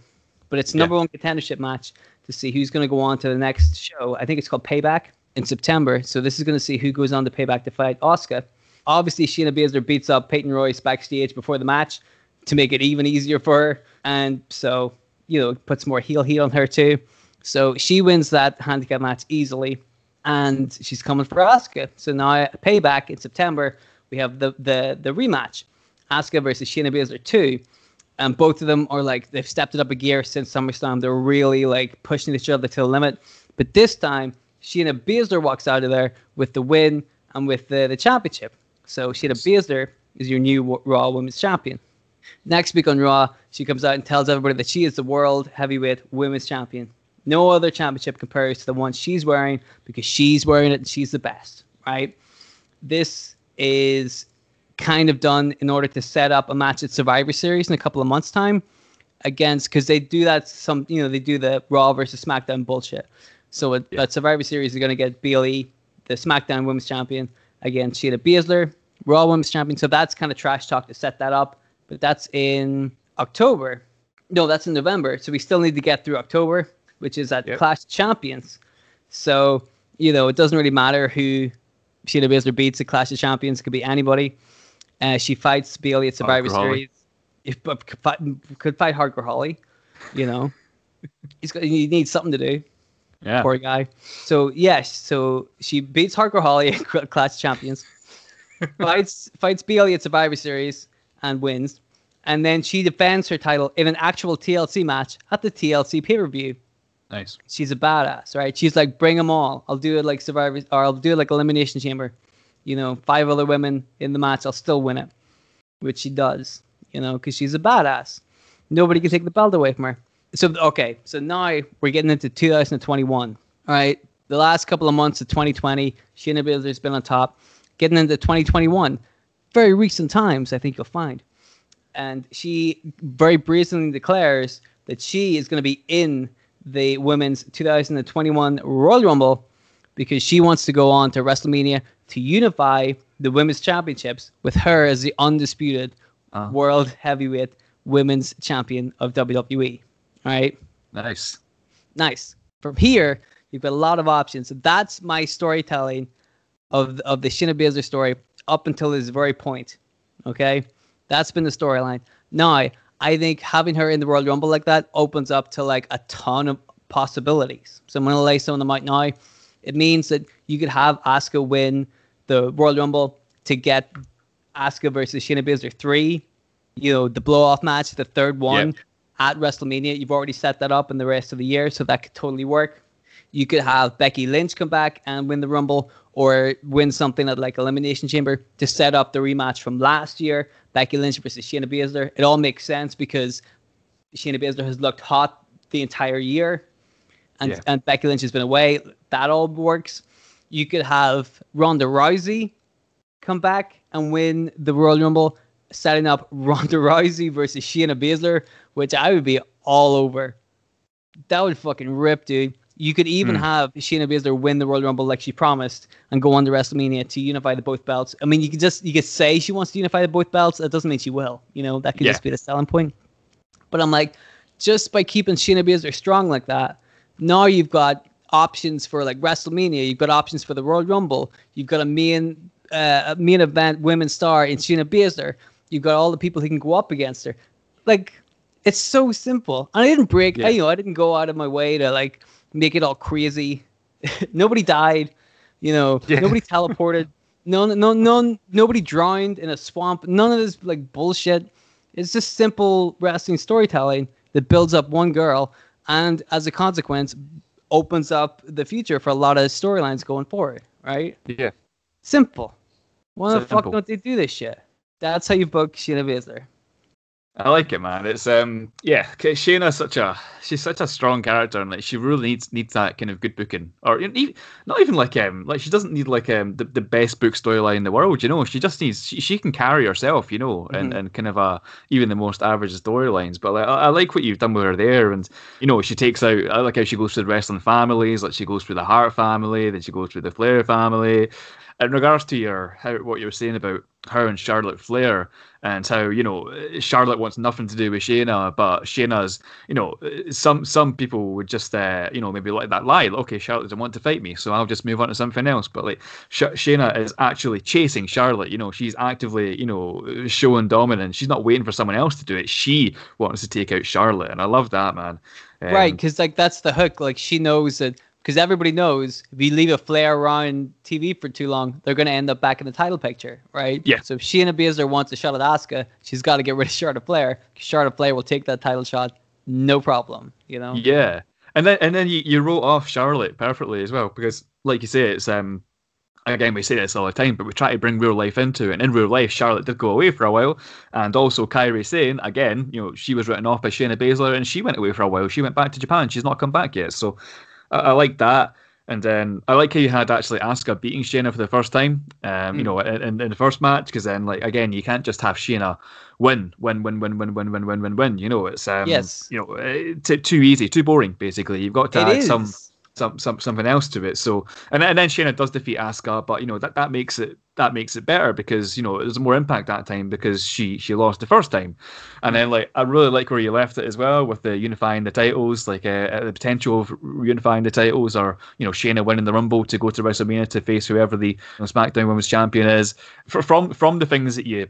but it's number Yeah. one contendership match to see who's going to go on to the next show. I think it's called Payback in September. So this is going to see who goes on to Payback to fight Asuka. Obviously, Shayna Baszler beats up Peyton Royce backstage before the match to make it even easier for her, and so you know puts more heel heat on her too. So she wins that handicap match easily, and she's coming for Asuka. So now Payback in September, we have the the the rematch, Asuka versus Shayna Baszler two, and both of them are like they've stepped it up a gear since SummerSlam. They're really like pushing each other to the limit. But this time, Shayna Baszler walks out of there with the win and with the, the championship. So Shayna Baszler is your new Raw Women's Champion. Next week on Raw, she comes out and tells everybody that she is the World Heavyweight Women's Champion. No other championship compares to the one she's wearing because she's wearing it and she's the best, right? This is kind of done in order to set up a match at Survivor Series in a couple of months' time against because they do that some you know they do the Raw versus SmackDown bullshit. So at, at Survivor Series, they're going to get Bayley, the SmackDown Women's Champion, against Shayna Baszler, Raw Women's Champion. So that's kind of trash talk to set that up. But that's in October. No, that's in November. So we still need to get through October, which is at Yep. Clash of Champions. So you know it doesn't really matter who Shayna Baszler beats at Clash of Champions. It could be anybody. Uh, she fights Bayley at Survivor Hardcore. Series. If, but could fight, could fight Hardcore Holly. You know, he's got he needs something to do. Yeah. Poor guy. So yes, so she beats Hardcore Holly at Cl- Clash of Champions, fights fights Bayley at Survivor Series and wins, and then she defends her title in an actual TLC match at the TLC pay per view. Nice. She's a badass, right? She's like, bring them all. I'll do it like Survivor, or I'll do it like Elimination Chamber. You know, five other women in the match, I'll still win it, which she does. You know, because she's a badass. Nobody can take the belt away from her. So okay, so now we're getting into 2021. All right, the last couple of months of 2020, Shayna Baszler's been on top. Getting into 2021, very recent times, I think you'll find and she very brazenly declares that she is going to be in the women's 2021 Royal Rumble because she wants to go on to WrestleMania to unify the women's championships with her as the undisputed Ah. world heavyweight women's champion of WWE. All right, Nice. nice. From here, you've got a lot of options. So that's my storytelling of of the Shayna Baszler story up until this very point. Okay, that's been the storyline. Now, I think having her in the Royal Rumble like that opens up to like a ton of possibilities. So I'm gonna lay some of them out now. It means that you could have Asuka win the Royal Rumble to get Asuka versus Shayna Baszler three. You know, the blow off match, the third one Yep. at WrestleMania. You've already set that up in the rest of the year, so that could totally work. You could have Becky Lynch come back and win the Rumble, or win something at like Elimination Chamber to set up the rematch from last year, Becky Lynch versus Shayna Baszler. It all makes sense because Shayna Baszler has looked hot the entire year, and Yeah. and Becky Lynch has been away. That all works. You could have Ronda Rousey come back and win the Royal Rumble, setting up Ronda Rousey versus Shayna Baszler, which I would be all over. That would fucking rip, dude. You could even Hmm. have Shayna Baszler win the Royal Rumble like she promised and go on to WrestleMania to unify the both belts. I mean, you could just you could say she wants to unify the both belts. That doesn't mean she will. You know, that could Yeah. just be the selling point. But I'm like, just by keeping Shayna Baszler strong like that, now you've got options for like WrestleMania. You've got options for the Royal Rumble. You've got a main uh, a main event women's star in Shayna Baszler. You've got all the people who can go up against her. Like, it's so simple. And I didn't break. Yeah. I, you know, I didn't go out of my way to like make it all crazy. nobody died. You know, Yeah. nobody teleported. No, no, no, nobody drowned in a swamp. None of this like bullshit. It's just simple wrestling storytelling that builds up one girl, and as a consequence, opens up the future for a lot of storylines going forward. Right? Yeah. Simple. Why the fuck Simple. don't they do this shit? That's how you book Shayna Baszler. I like it, man. It's um, yeah. 'cause Shayna's such a she's such a strong character, and like she really needs needs that kind of good booking, or even, not even like um, like she doesn't need like um the, the best book storyline in the world. You know, she just needs she, she can carry herself, you know, and Mhm. and kind of a even the most average storylines. But like, I, I like what you've done with her there, and you know, she takes out. I like how she goes through the wrestling families, like she goes through the Hart family, then she goes through the Flair family. In regards to your how what you were saying about her and Charlotte Flair and how you know Charlotte wants nothing to do with Shayna, but Shayna's you know some some people would just uh, you know maybe let that lie. Okay, Charlotte doesn't want to fight me, so I'll just move on to something else. But like Sh- Shayna is actually chasing Charlotte. You know she's actively you know showing dominance. She's not waiting for someone else to do it. She wants to take out Charlotte, and I love that man. Um, right, because like that's the hook. Like she knows that because everybody knows if you leave a Flair around TV for too long, they're going to end up back in the title picture, right? Yeah. So if Shayna Baszler wants a shot at Asuka, she's got to get rid of Charlotte Flair. Charlotte Flair will take that title shot, no problem. You know. Yeah, and then and then you, you wrote off Charlotte perfectly as well because, like you say, it's um again we say this all the time, but we try to bring real life into it. And in real life, Charlotte did go away for a while, and also Kairi Sane again, you know, she was written off by Shayna Baszler, and she went away for a while. She went back to Japan. She's not come back yet, so I, I like that. And then I like how you had actually Asuka beating Shayna for the first time, um, you Mm. know, in, in the first match, because then like again you can't just have Shayna win, win, win, win, win, win, win, win, win, win. You know, it's um, Yes. you know, uh, t- too easy, too boring. Basically, you've got to It add is. some some, some something else to it. So and then, and then Shayna does defeat Asuka, but you know that, that makes it that makes it better because you know there's more impact that time because she she lost the first time, and then like I really like where you left it as well with the unifying the titles, like uh, the potential of unifying the titles, or you know Shayna winning the Rumble to go to WrestleMania to face whoever the you know, SmackDown Women's Champion is. For, from from the things that you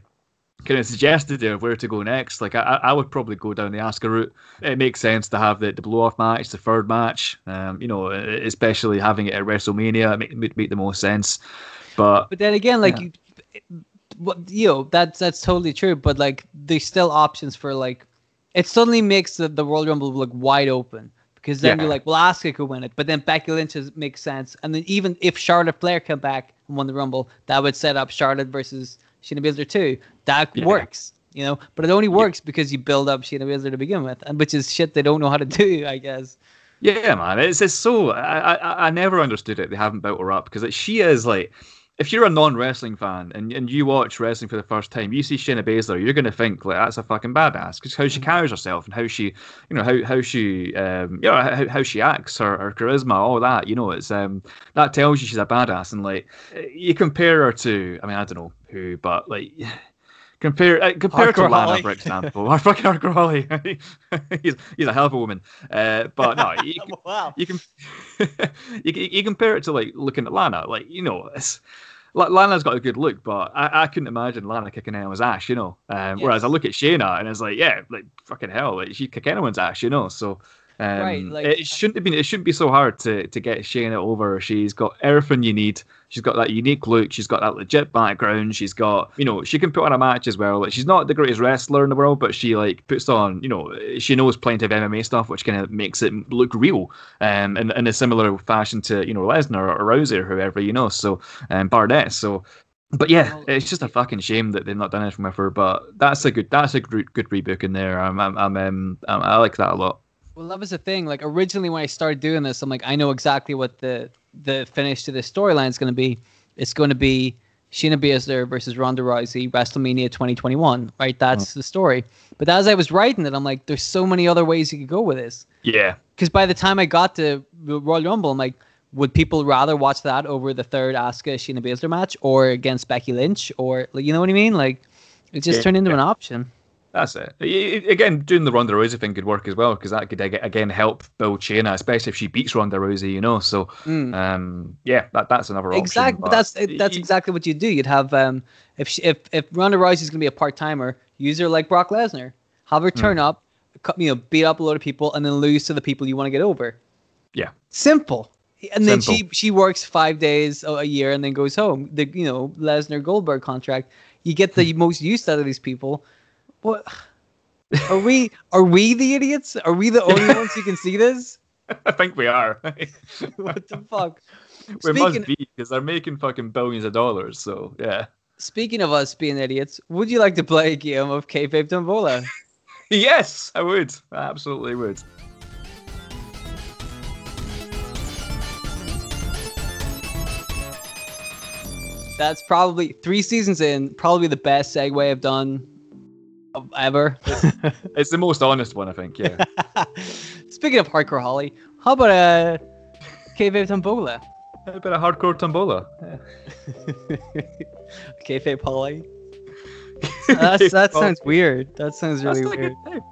kind of suggested there of where to go next. Like I, I would probably go down the Asuka route. It makes sense to have the, the blow off match, the third match. Um, you know, especially having it at WrestleMania, make, make the most sense. But But then again, like Yeah. you, you know, that's that's totally true. But like, there's still options for like, it suddenly makes the, the Royal Rumble look wide open because then Yeah. you're like, well, Asuka could win it, but then Becky Lynch is, makes sense. And then even if Charlotte Flair come back and won the Rumble, that would set up Charlotte versus Shayna Baszler too. That Yeah. works, you know. But it only works because you build up Shayna Baszler to begin with, and which is shit they don't know how to do, I guess. Yeah, man, it's just so I I, I never understood it. They haven't built her up because she is like, if you're a non wrestling fan and, and you watch wrestling for the first time, you see Shayna Baszler, you're gonna think like that's a fucking badass because how she carries herself and how she, you know, how how she, um, you know, how, how she acts, her, her charisma, all that. You know, it's um that tells you she's a badass. And like you compare her to, I mean, I don't know who, but like. Compare uh, compare to Lana, example, or fucking Holly. he's he's a hell of a woman, uh, but no, you, wow. you can you, you compare it to like looking at Lana, like you know, Lana's got a good look, but I, I couldn't imagine Lana kicking anyone's ass, you know. Um, Whereas I look at Shayna and it's like, yeah, like fucking hell, like she kick anyone's ass, you know. So um, Right, like- it shouldn't have been. It shouldn't be so hard to to get Shayna over. She's got everything you need. She's got that unique look. She's got that legit background. She's got, you know, she can put on a match as well. Like she's not the greatest wrestler in the world, but she like puts on, you know, she knows plenty of MMA stuff, which kind of makes it look real. Um, in, in a similar fashion to, you know, Lesnar or Rousey or whoever, you know. So, um, Barnett. So. But yeah, it's just a fucking shame that they've not done anything with her. But that's a good, that's a good, good rebook in there. I'm, I'm, I'm, um, I'm I like that a lot. Well, that was the thing. Like originally, when I started doing this, I'm like, I know exactly what the the finish to the storyline is going to be. It's going to be Shayna Baszler versus Ronda Rousey, WrestleMania 2021. Right, that's uh-huh. the story. But as I was writing it, I'm like, there's so many other ways you could go with this. Yeah. Because by the time I got to Royal Rumble, I'm like, would people rather watch that over the third Asuka Shayna Baszler match or against Becky Lynch or like, you know what I mean? Like, it just Yeah, turned into an option. That's it. Again, doing the Ronda Rousey thing could work as well because that could again help build Shayna, especially if she beats Ronda Rousey, you know. So, Mm. um, yeah, that, that's another option. Exactly, but that's y- that's exactly what you'd do. You'd have um, if she, if if Ronda Rousey's gonna be a part timer, use her like Brock Lesnar. Have her Hmm. turn up, you know, beat up a lot of people, and then lose to the people you want to get over. Yeah. Simple. And then she Simple. she works five days a a year and then goes home. The you know Lesnar Goldberg contract. You get the Hmm. most use out of these people. What are we? Are we the idiots? Are we the only ones who can see this? I think we are. What the fuck? we must be because they're making fucking billions of dollars. So, yeah. Speaking of us being idiots, would you like to play a game of Kayfabe Tombola? Yes, I would. I absolutely would. That's probably three seasons in, probably the best segue I've done ever. It's the most honest one, I think. Yeah. Speaking of hardcore Holly, how about uh, Kayfabe Tombola? a bit of hardcore tombola. Yeah. Kayfabe Holly. That's, that sounds weird. That sounds That's really like weird.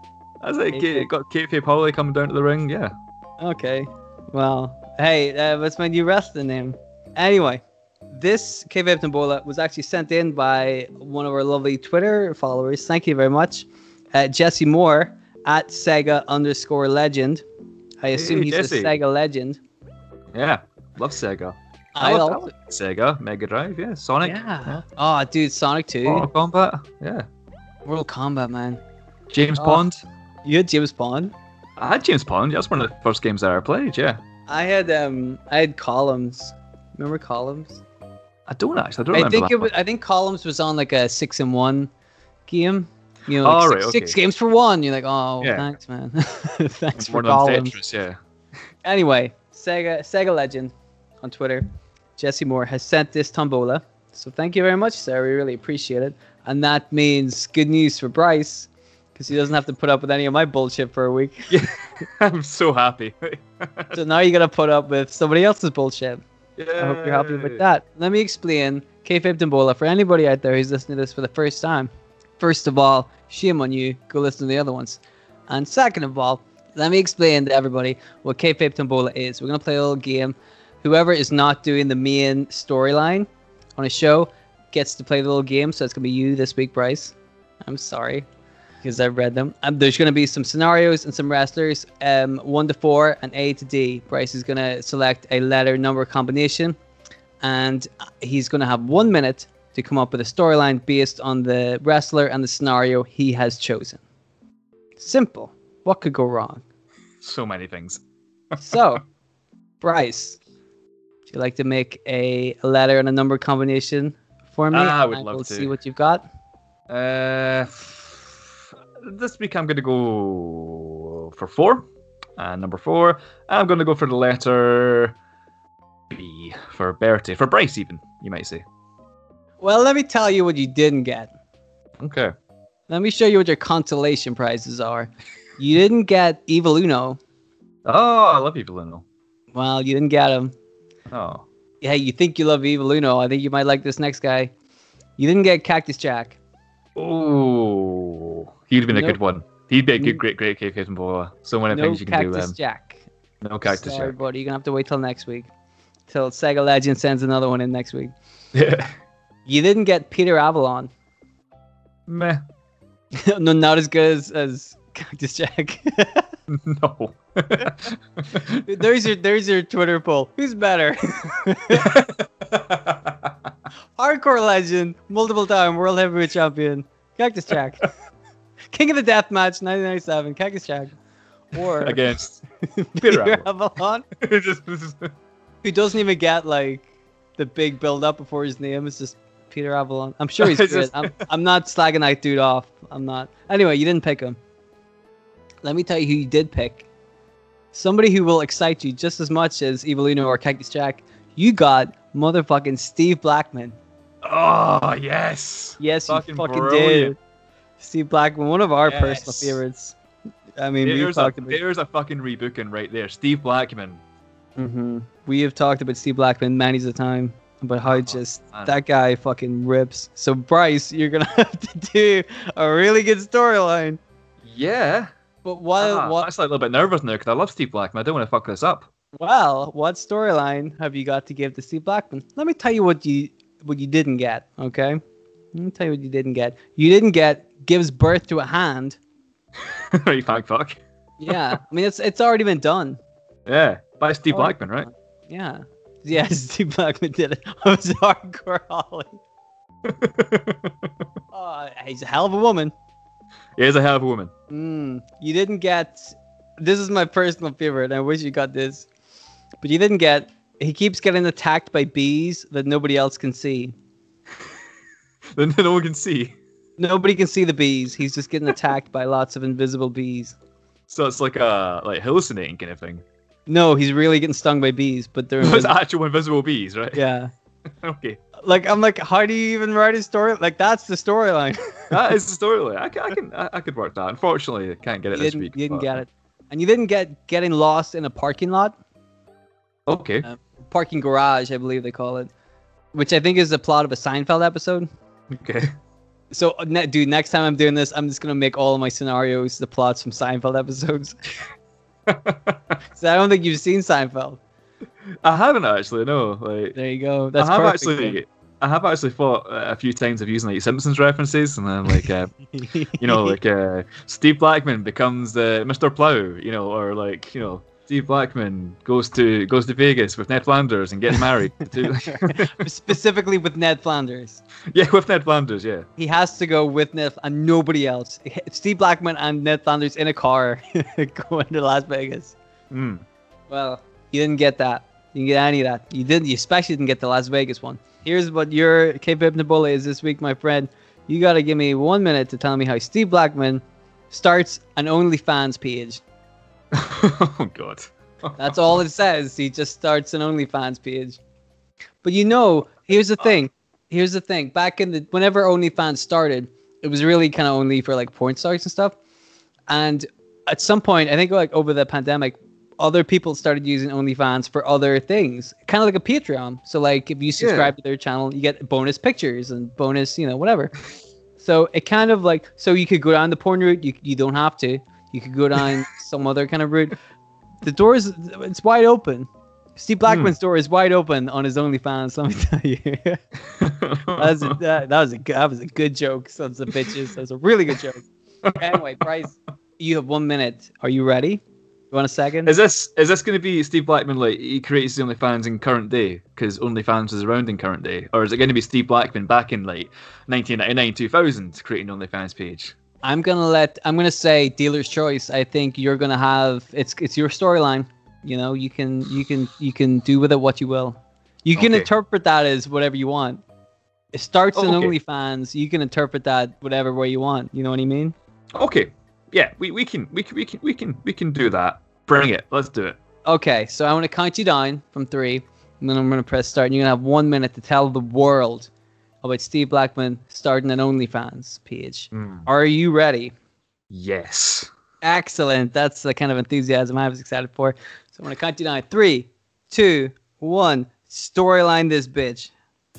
That's. Kayfabe. K- got kayfabe Holly coming down to the ring. Yeah. Okay. Well, hey, uh, what's my new wrestling name? Anyway, this Kayfabe Tombola was actually sent in by one of our lovely Twitter followers. Thank you very much. Uh, Jesse Moore at Sega underscore legend. I assume Hey, he's Jesse. a Sega legend. Yeah. Love Sega. I love, I also, love Sega, Mega Drive, yeah, Sonic, yeah. Oh, dude, Sonic 2. Mortal Kombat, yeah. Mortal Kombat, man. James Oh. Bond. You had James Bond. I had James Bond. That's one of the first games I ever played. Yeah. I had um I had columns. Remember columns? I don't actually. I don't I think it was. I think columns was on like a six and one game. You know, Oh, like right, six, six games for one. You're like, oh, Yeah. thanks, man. thanks for columns. Tetris, yeah. Anyway, Sega Sega Legend on Twitter, Jesse Moore has sent this tombola. So thank you very much, sir. We really appreciate it. And that means good news for Bryce, because he doesn't have to put up with any of my bullshit for a week. I'm so happy. so now you're gonna put up with somebody else's bullshit. I hope you're happy with that. Let me explain Kayfabe Tombola for anybody out there who's listening to this for the first time. First of all, shame on you. Go listen to the other ones. And second of all, let me explain to everybody what Kayfabe Tombola is. We're going to play a little game. Whoever is not doing the main storyline on a show gets to play the little game. So it's going to be you this week, Bryce. I'm sorry because I've read them. Um, there's going to be some scenarios and some wrestlers, um, one to four and A to D. Bryce is going to select a letter number combination, and he's going to have one minute to come up with a storyline based on the wrestler and the scenario he has chosen. Simple. What could go wrong? So many things. So, Bryce, would you like to make a letter and a number combination for me? Ah, I would And love we'll to. see what you've got. Uh, this week I'm going to go for four. And number four, I'm going to go for the letter B for Bertie. For Bryce, even, you might say. Well, let me tell you what you didn't get. Okay. Let me show you what your consolation prizes are. You didn't get Evil Uno. Oh, I love Evil Uno. Well, you didn't get him. Oh. Yeah, you think you love Evil Uno. I think you might like this next guy. You didn't get Cactus Jack. Oh. He'd have been a Nope. good one. He'd be a good, great, great Boa. So many no things you can do. Cactus Um, Jack. no cactus Sorry, Jack. buddy. You're going to have to wait till next week. Till Sega Legend sends another one in next week. Yeah. You didn't get Peter Avalon. Meh. no, not as good as, as Cactus Jack. No. there's your there's your Twitter poll. Who's better? Hardcore legend, multiple time world heavyweight champion, Cactus Jack. King of the Death Match, 1997, Cactus Jack. Or Against Peter Peter Avalon, who doesn't even get like the big build up before his name. It's just Peter Avalon. I'm sure he's good. just- I'm, I'm not slagging that dude off. I'm not. Anyway, you didn't pick him. Let me tell you who you did pick. Somebody who will excite you just as much as Evil Uno or Cactus Jack. You got motherfucking Steve Blackman. Oh yes. Yes, Fucking you fucking brilliant. did. Steve Blackman, one of our Yes. personal favorites. I mean, we've There's a, talked about. there's a fucking rebooking right there. Steve Blackman. hmm We have talked about Steve Blackman many a time about how just man. that guy fucking rips. So Bryce, you're gonna have to do a really good storyline. Yeah. But while Ah, I'm actually a little bit nervous now because I love Steve Blackman. I don't want to fuck this up. Well, what storyline have you got to give to Steve Blackman? Let me tell you what you what you didn't get. Okay, let me tell you what you didn't get. You didn't get gives birth to a hand. right, fuck, fuck. Yeah, I mean it's it's already been done. Yeah, by Steve Oh, Blackman, right? Yeah, yeah. Steve Blackman did it. I was hardcore Holly. Oh, he's a hell of a woman. he is a hell of a woman. Mm, you didn't get. This is my personal favorite. I wish you got this, but you didn't get. He keeps getting attacked by bees that nobody else can see. Then no one can see. Nobody can see the bees. He's just getting attacked by lots of invisible bees. So it's like a like hallucinating kind of thing. No, he's really getting stung by bees, but they're invisible. actual invisible bees, right? yeah. okay. Like I'm like, how do you even write a story? Like that's the storyline. That is the storyline. I, ca- I can I, I could work that. Unfortunately, I can't get it you this week. you didn't but- get it, and you didn't get getting lost in a parking lot, Okay. Uh, parking garage, I believe they call it, which I think is the plot of a Seinfeld episode. Okay. So, ne- dude, next time I'm doing this, I'm just gonna make all of my scenarios the plots from Seinfeld episodes. so I don't think you've seen Seinfeld. I haven't actually. No. Like There you go. That's I have perfect. actually. I have actually thought uh, a few times of using like Simpsons references, and then like uh, you know, like uh, Steve Blackman becomes uh, Mr. Plow, you know, or like you know, Steve Blackman goes to goes to Vegas with Ned Flanders and gets married. to, specifically with Ned Flanders. yeah, with Ned Flanders, yeah. He has to go with Ned and nobody else. Steve Blackman and Ned Flanders in a car going to Las Vegas. Mm. Well, you didn't get that. You didn't get any of that. You didn't. You especially didn't get the Las Vegas one. Here's what your Kayfabe Tombola is this week, my friend. You gotta give me one minute to tell me how Steve Blackman starts an OnlyFans page. oh God. That's all it says. He just starts an OnlyFans page. But you know, here's the thing. Here's the thing. Back in the whenever OnlyFans started, it was really kind of only for like porn stars and stuff. And at some point, I think like over the pandemic, other people started using OnlyFans for other things, kind of like a Patreon. So like if you subscribe to their channel, you get bonus pictures and bonus, you know, whatever. So it kind of like so you could go down the porn route. You you don't have to. You could go down some other kind of route. The door is it's wide open. Steve Blackman's hmm. door is wide open on his OnlyFans. Let me tell you. that, was a, that, that was a good, that was a good joke, sons of bitches. That was a really good joke. Anyway, Bryce, you have one minute. Are you ready? You want a second? Is this is this going to be Steve Blackman like he creates the OnlyFans in current day because OnlyFans is around in current day, or is it going to be Steve Blackman back in like 1999 2000 creating an OnlyFans page? I'm gonna let. I'm gonna say dealer's choice. I think you're gonna have. It's it's your storyline. You know, you can you can you can do with it what you will. You can Okay. interpret that as whatever you want. It starts in Oh, okay. OnlyFans. You can interpret that whatever way you want. You know what I mean? Okay, yeah, we, we can we can we can we can we can do that. Bring it. Let's do it. Okay, so I'm gonna count you down from three, and then I'm gonna press start. And you're gonna have one minute to tell the world Oh, about Steve Blackman starting an OnlyFans page. Hmm. Are you ready? Yes. Excellent. That's the kind of enthusiasm I was excited for. So I'm gonna count you down. Three, two, one. Storyline this bitch.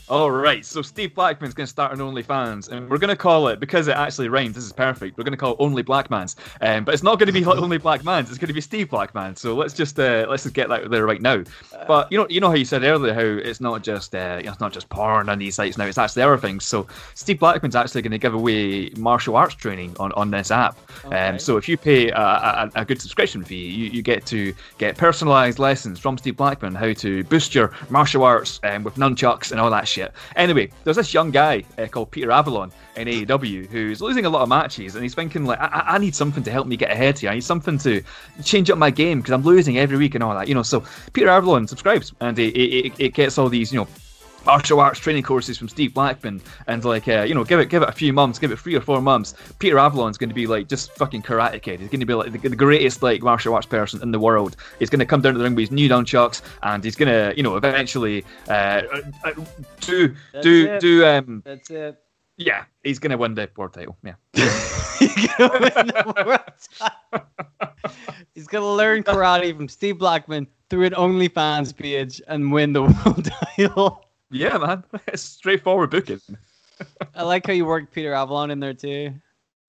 All right. So Steve Blackman's going to start an OnlyFans, and we're going to call it because it actually rhymes. This is perfect. We're going to call it Only Blackmans, um, but it's not going to be Only Blackmans. It's going to be Steve Blackman. So let's just uh, let's just get that there right now. But you know, you know how you said earlier how it's not just uh, you know, it's not just porn on these sites now. It's actually other things. So Steve Blackman's actually going to give away martial arts training on, on this app. Okay. Um, so if you pay a, a, a good subscription fee, you, you get to get personalized lessons from Steve Blackman how to boost your martial arts um, with nunchucks and all that shit. Anyway, there's this young guy uh, called Peter Avalon in AEW who's losing a lot of matches and he's thinking like, I, I- need something to help me get ahead here. I need something to change up my game because I'm losing every week and all that, you know. So Peter Avalon subscribes and it, it- it gets all these, you know, martial arts training courses from Steve Blackman, and like uh, you know, give it give it a few months, give it three or four months. Peter Avalon's going to be like just fucking karate kid. He's going to be like the, the greatest like martial arts person in the world. He's going to come down to the ring with his new nunchucks, and he's going to you know eventually uh, uh, do That's do it. do um That's it. yeah, he's going to win the world title. Yeah. He's gonna win the world title. He's gonna learn karate from Steve Blackman through an OnlyFans page and win the world title. Yeah, man. It's straightforward booking. I like how you worked Peter Avalon in there too.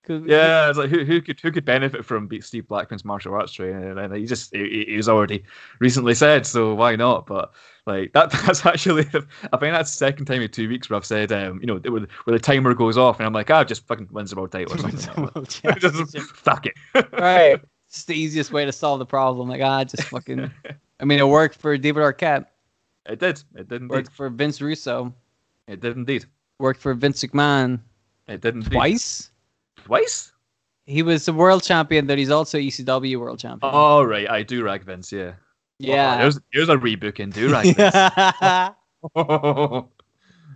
Yeah, it's like who, who could who could benefit from Steve Blackman's martial arts training? And he just he, he was already recently said, so why not? But like that that's actually I think that's the second time in two weeks where I've said um you know where, the- where the timer goes off and I'm like ah just fucking wins the world title or something. Just fuck it. right. It's the easiest way to solve the problem. Like ah, just fucking. I mean, it worked for David Arquette. It did. It did indeed. Worked for Vince Russo. It did indeed. Worked for Vince McMahon It did indeed. twice. Twice? He was the world champion, but he's also ECW world champion. Oh right, I do rag Vince. Yeah. yeah. Oh, here's here's a rebooking. Do rag Vince. oh,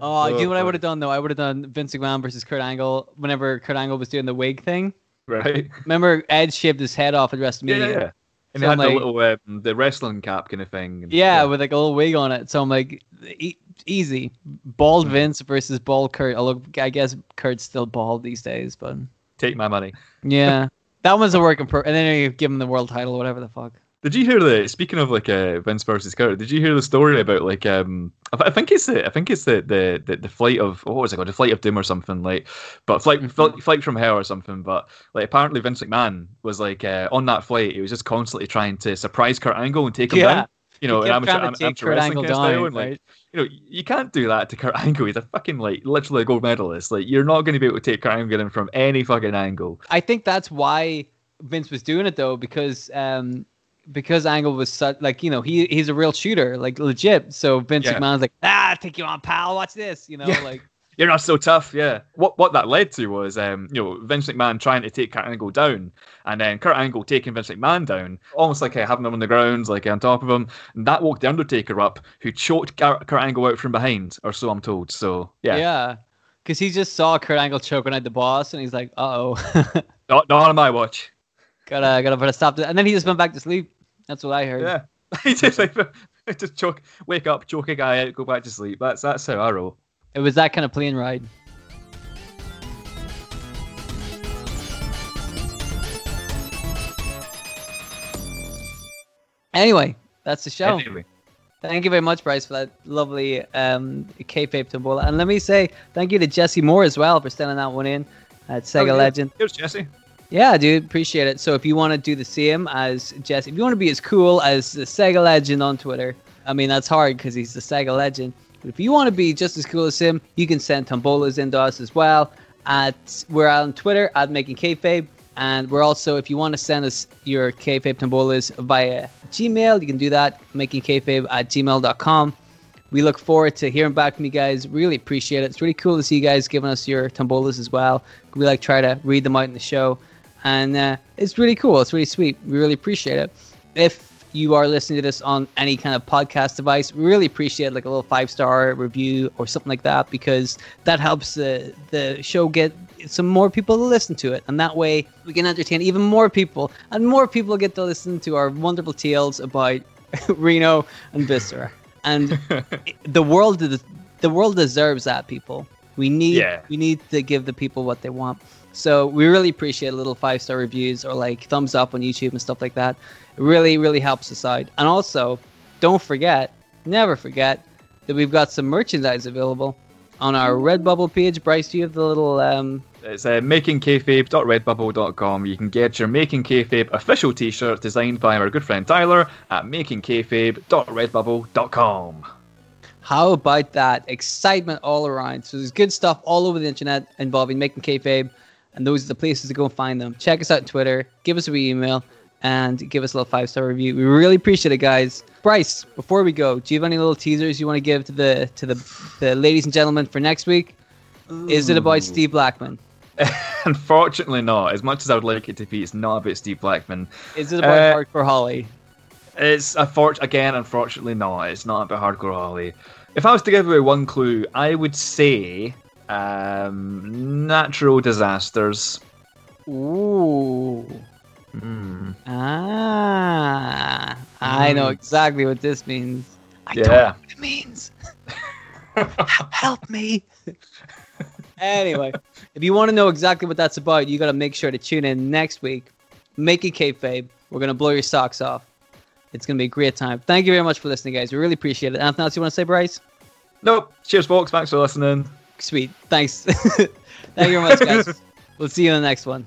I do what I Oh, would have done though. I would have done Vince McMahon versus Kurt Angle whenever Kurt Angle was doing the wig thing. right. Remember Edge shaved his head off at WrestleMania? yeah, yeah. And So they had I'm the little um, the wrestling cap kind of thing. and- Yeah, with like a little wig on it. So I'm like, e- easy. Bald Mm-hmm. Vince versus bald Kurt. Although I guess Kurt's still bald these days, but take my money. yeah, that one's a work in pro. And then you give him the world title, whatever the fuck. Did you hear the speaking of like uh, Vince versus Kurt? Did you hear the story about like um I I think it's the I think it's the the the, the flight of what was it called the flight of doom or something like but flight Mhm. flight, flight from hell or something but like apparently Vince McMahon was like uh, on that flight he was just constantly trying to surprise Kurt Angle and take him Yeah. down you know an amateur, trying to am- take amateur Kurt wrestling Angle kind of style down, and like right? you know you can't do that to Kurt Angle he's a fucking like literally a gold medalist like you're not going to be able to take Kurt Angle from any fucking angle I think that's why Vince was doing it though, because um because Angle was such like you know he he's a real shooter, like legit. So Vince Yeah. McMahon's like, ah, take you on, pal. Watch this, you know, Yeah. like you're not so tough, yeah. What what that led to was, um, you know, Vince McMahon trying to take Kurt Angle down, and then Kurt Angle taking Vince McMahon down, almost like uh, having him on the ground, like on top of him. And that woke the Undertaker up, who choked Kurt, Angle out from behind, or so I'm told. So yeah, yeah, because he just saw Kurt Angle choking out the boss, and he's like, uh oh, not, not on my watch. gotta gotta put a stop to. And then he just went back to sleep. That's what I heard. Yeah, he just like just choke, wake up, choke a guy out, go back to sleep. That's that's how I roll. It was that kind of plane ride. Anyway, that's the show. Anyway, Thank you very much, Bryce, for that lovely um, Kayfabe Tombola. And let me say thank you to Jesse Moore as well for sending that one in at Sega Oh, yeah. Legend. here's Jesse. Yeah, dude, appreciate it. So if you want to do the same as Jesse, if you want to be as cool as the Sega Legend on Twitter, I mean that's hard because he's the Sega Legend. But if you want to be just as cool as him, you can send tombolas into us as well. At we're on Twitter at making kayfabe, and we're also if you want to send us your kayfabe tombolas via Gmail, you can do that making kayfabe at gmail.com. We look forward to hearing back from you guys. Really appreciate it. It's really cool to see you guys giving us your tombolas as well. We like try to read them out in the show, and uh, it's really cool. It's really sweet. We really appreciate it. If you are listening to this on any kind of podcast device, we really appreciate like a little five star review or something like that because that helps the the show get some more people to listen to it, and that way we can entertain even more people, and more people get to listen to our wonderful tales about Reno and Viscera. And the world the world deserves that people we need Yeah. we need to give the people what they want so we really appreciate little five star reviews or like thumbs up on youtube and stuff like that it really really helps us out and also don't forget never forget that we've got some merchandise available on our redbubble page bryce do you have the little um It's uh, makingkayfabe.redbubble.com. You can get your Making Kayfabe official t-shirt designed by our good friend Tyler at makingkayfabe.redbubble.com. How about that? Excitement all around. So there's good stuff all over the internet involving making kayfabe, and those are the places to go and find them. Check us out on Twitter, give us a wee email, and give us a little five star review. We really appreciate it, guys. Bryce, before we go, do you have any little teasers you want to give to the to the, the ladies and gentlemen for next week? Is it about Steve Blackman? Unfortunately not. As much as I would like it to be, it's not about Steve Blackman. Is it about Uh, Hardcore Holly? It's unfor- again, unfortunately not. It's not about Hardcore Holly. If I was to give away one clue, I would say um, natural disasters. Ooh. Hmm. Ah. I know Mm. exactly what this means. I don't Yeah. know what it means. Help me. anyway, if you want to know exactly what that's about, you got to make sure to tune in next week. Making kayfabe. We're gonna blow your socks off. It's gonna be a great time. Thank you very much for listening, guys. We really appreciate it. Anything else you want to say, Bryce? Nope. Cheers, folks. Thanks for listening. Sweet. Thanks. Thank you very much, guys. we'll see you in the next one.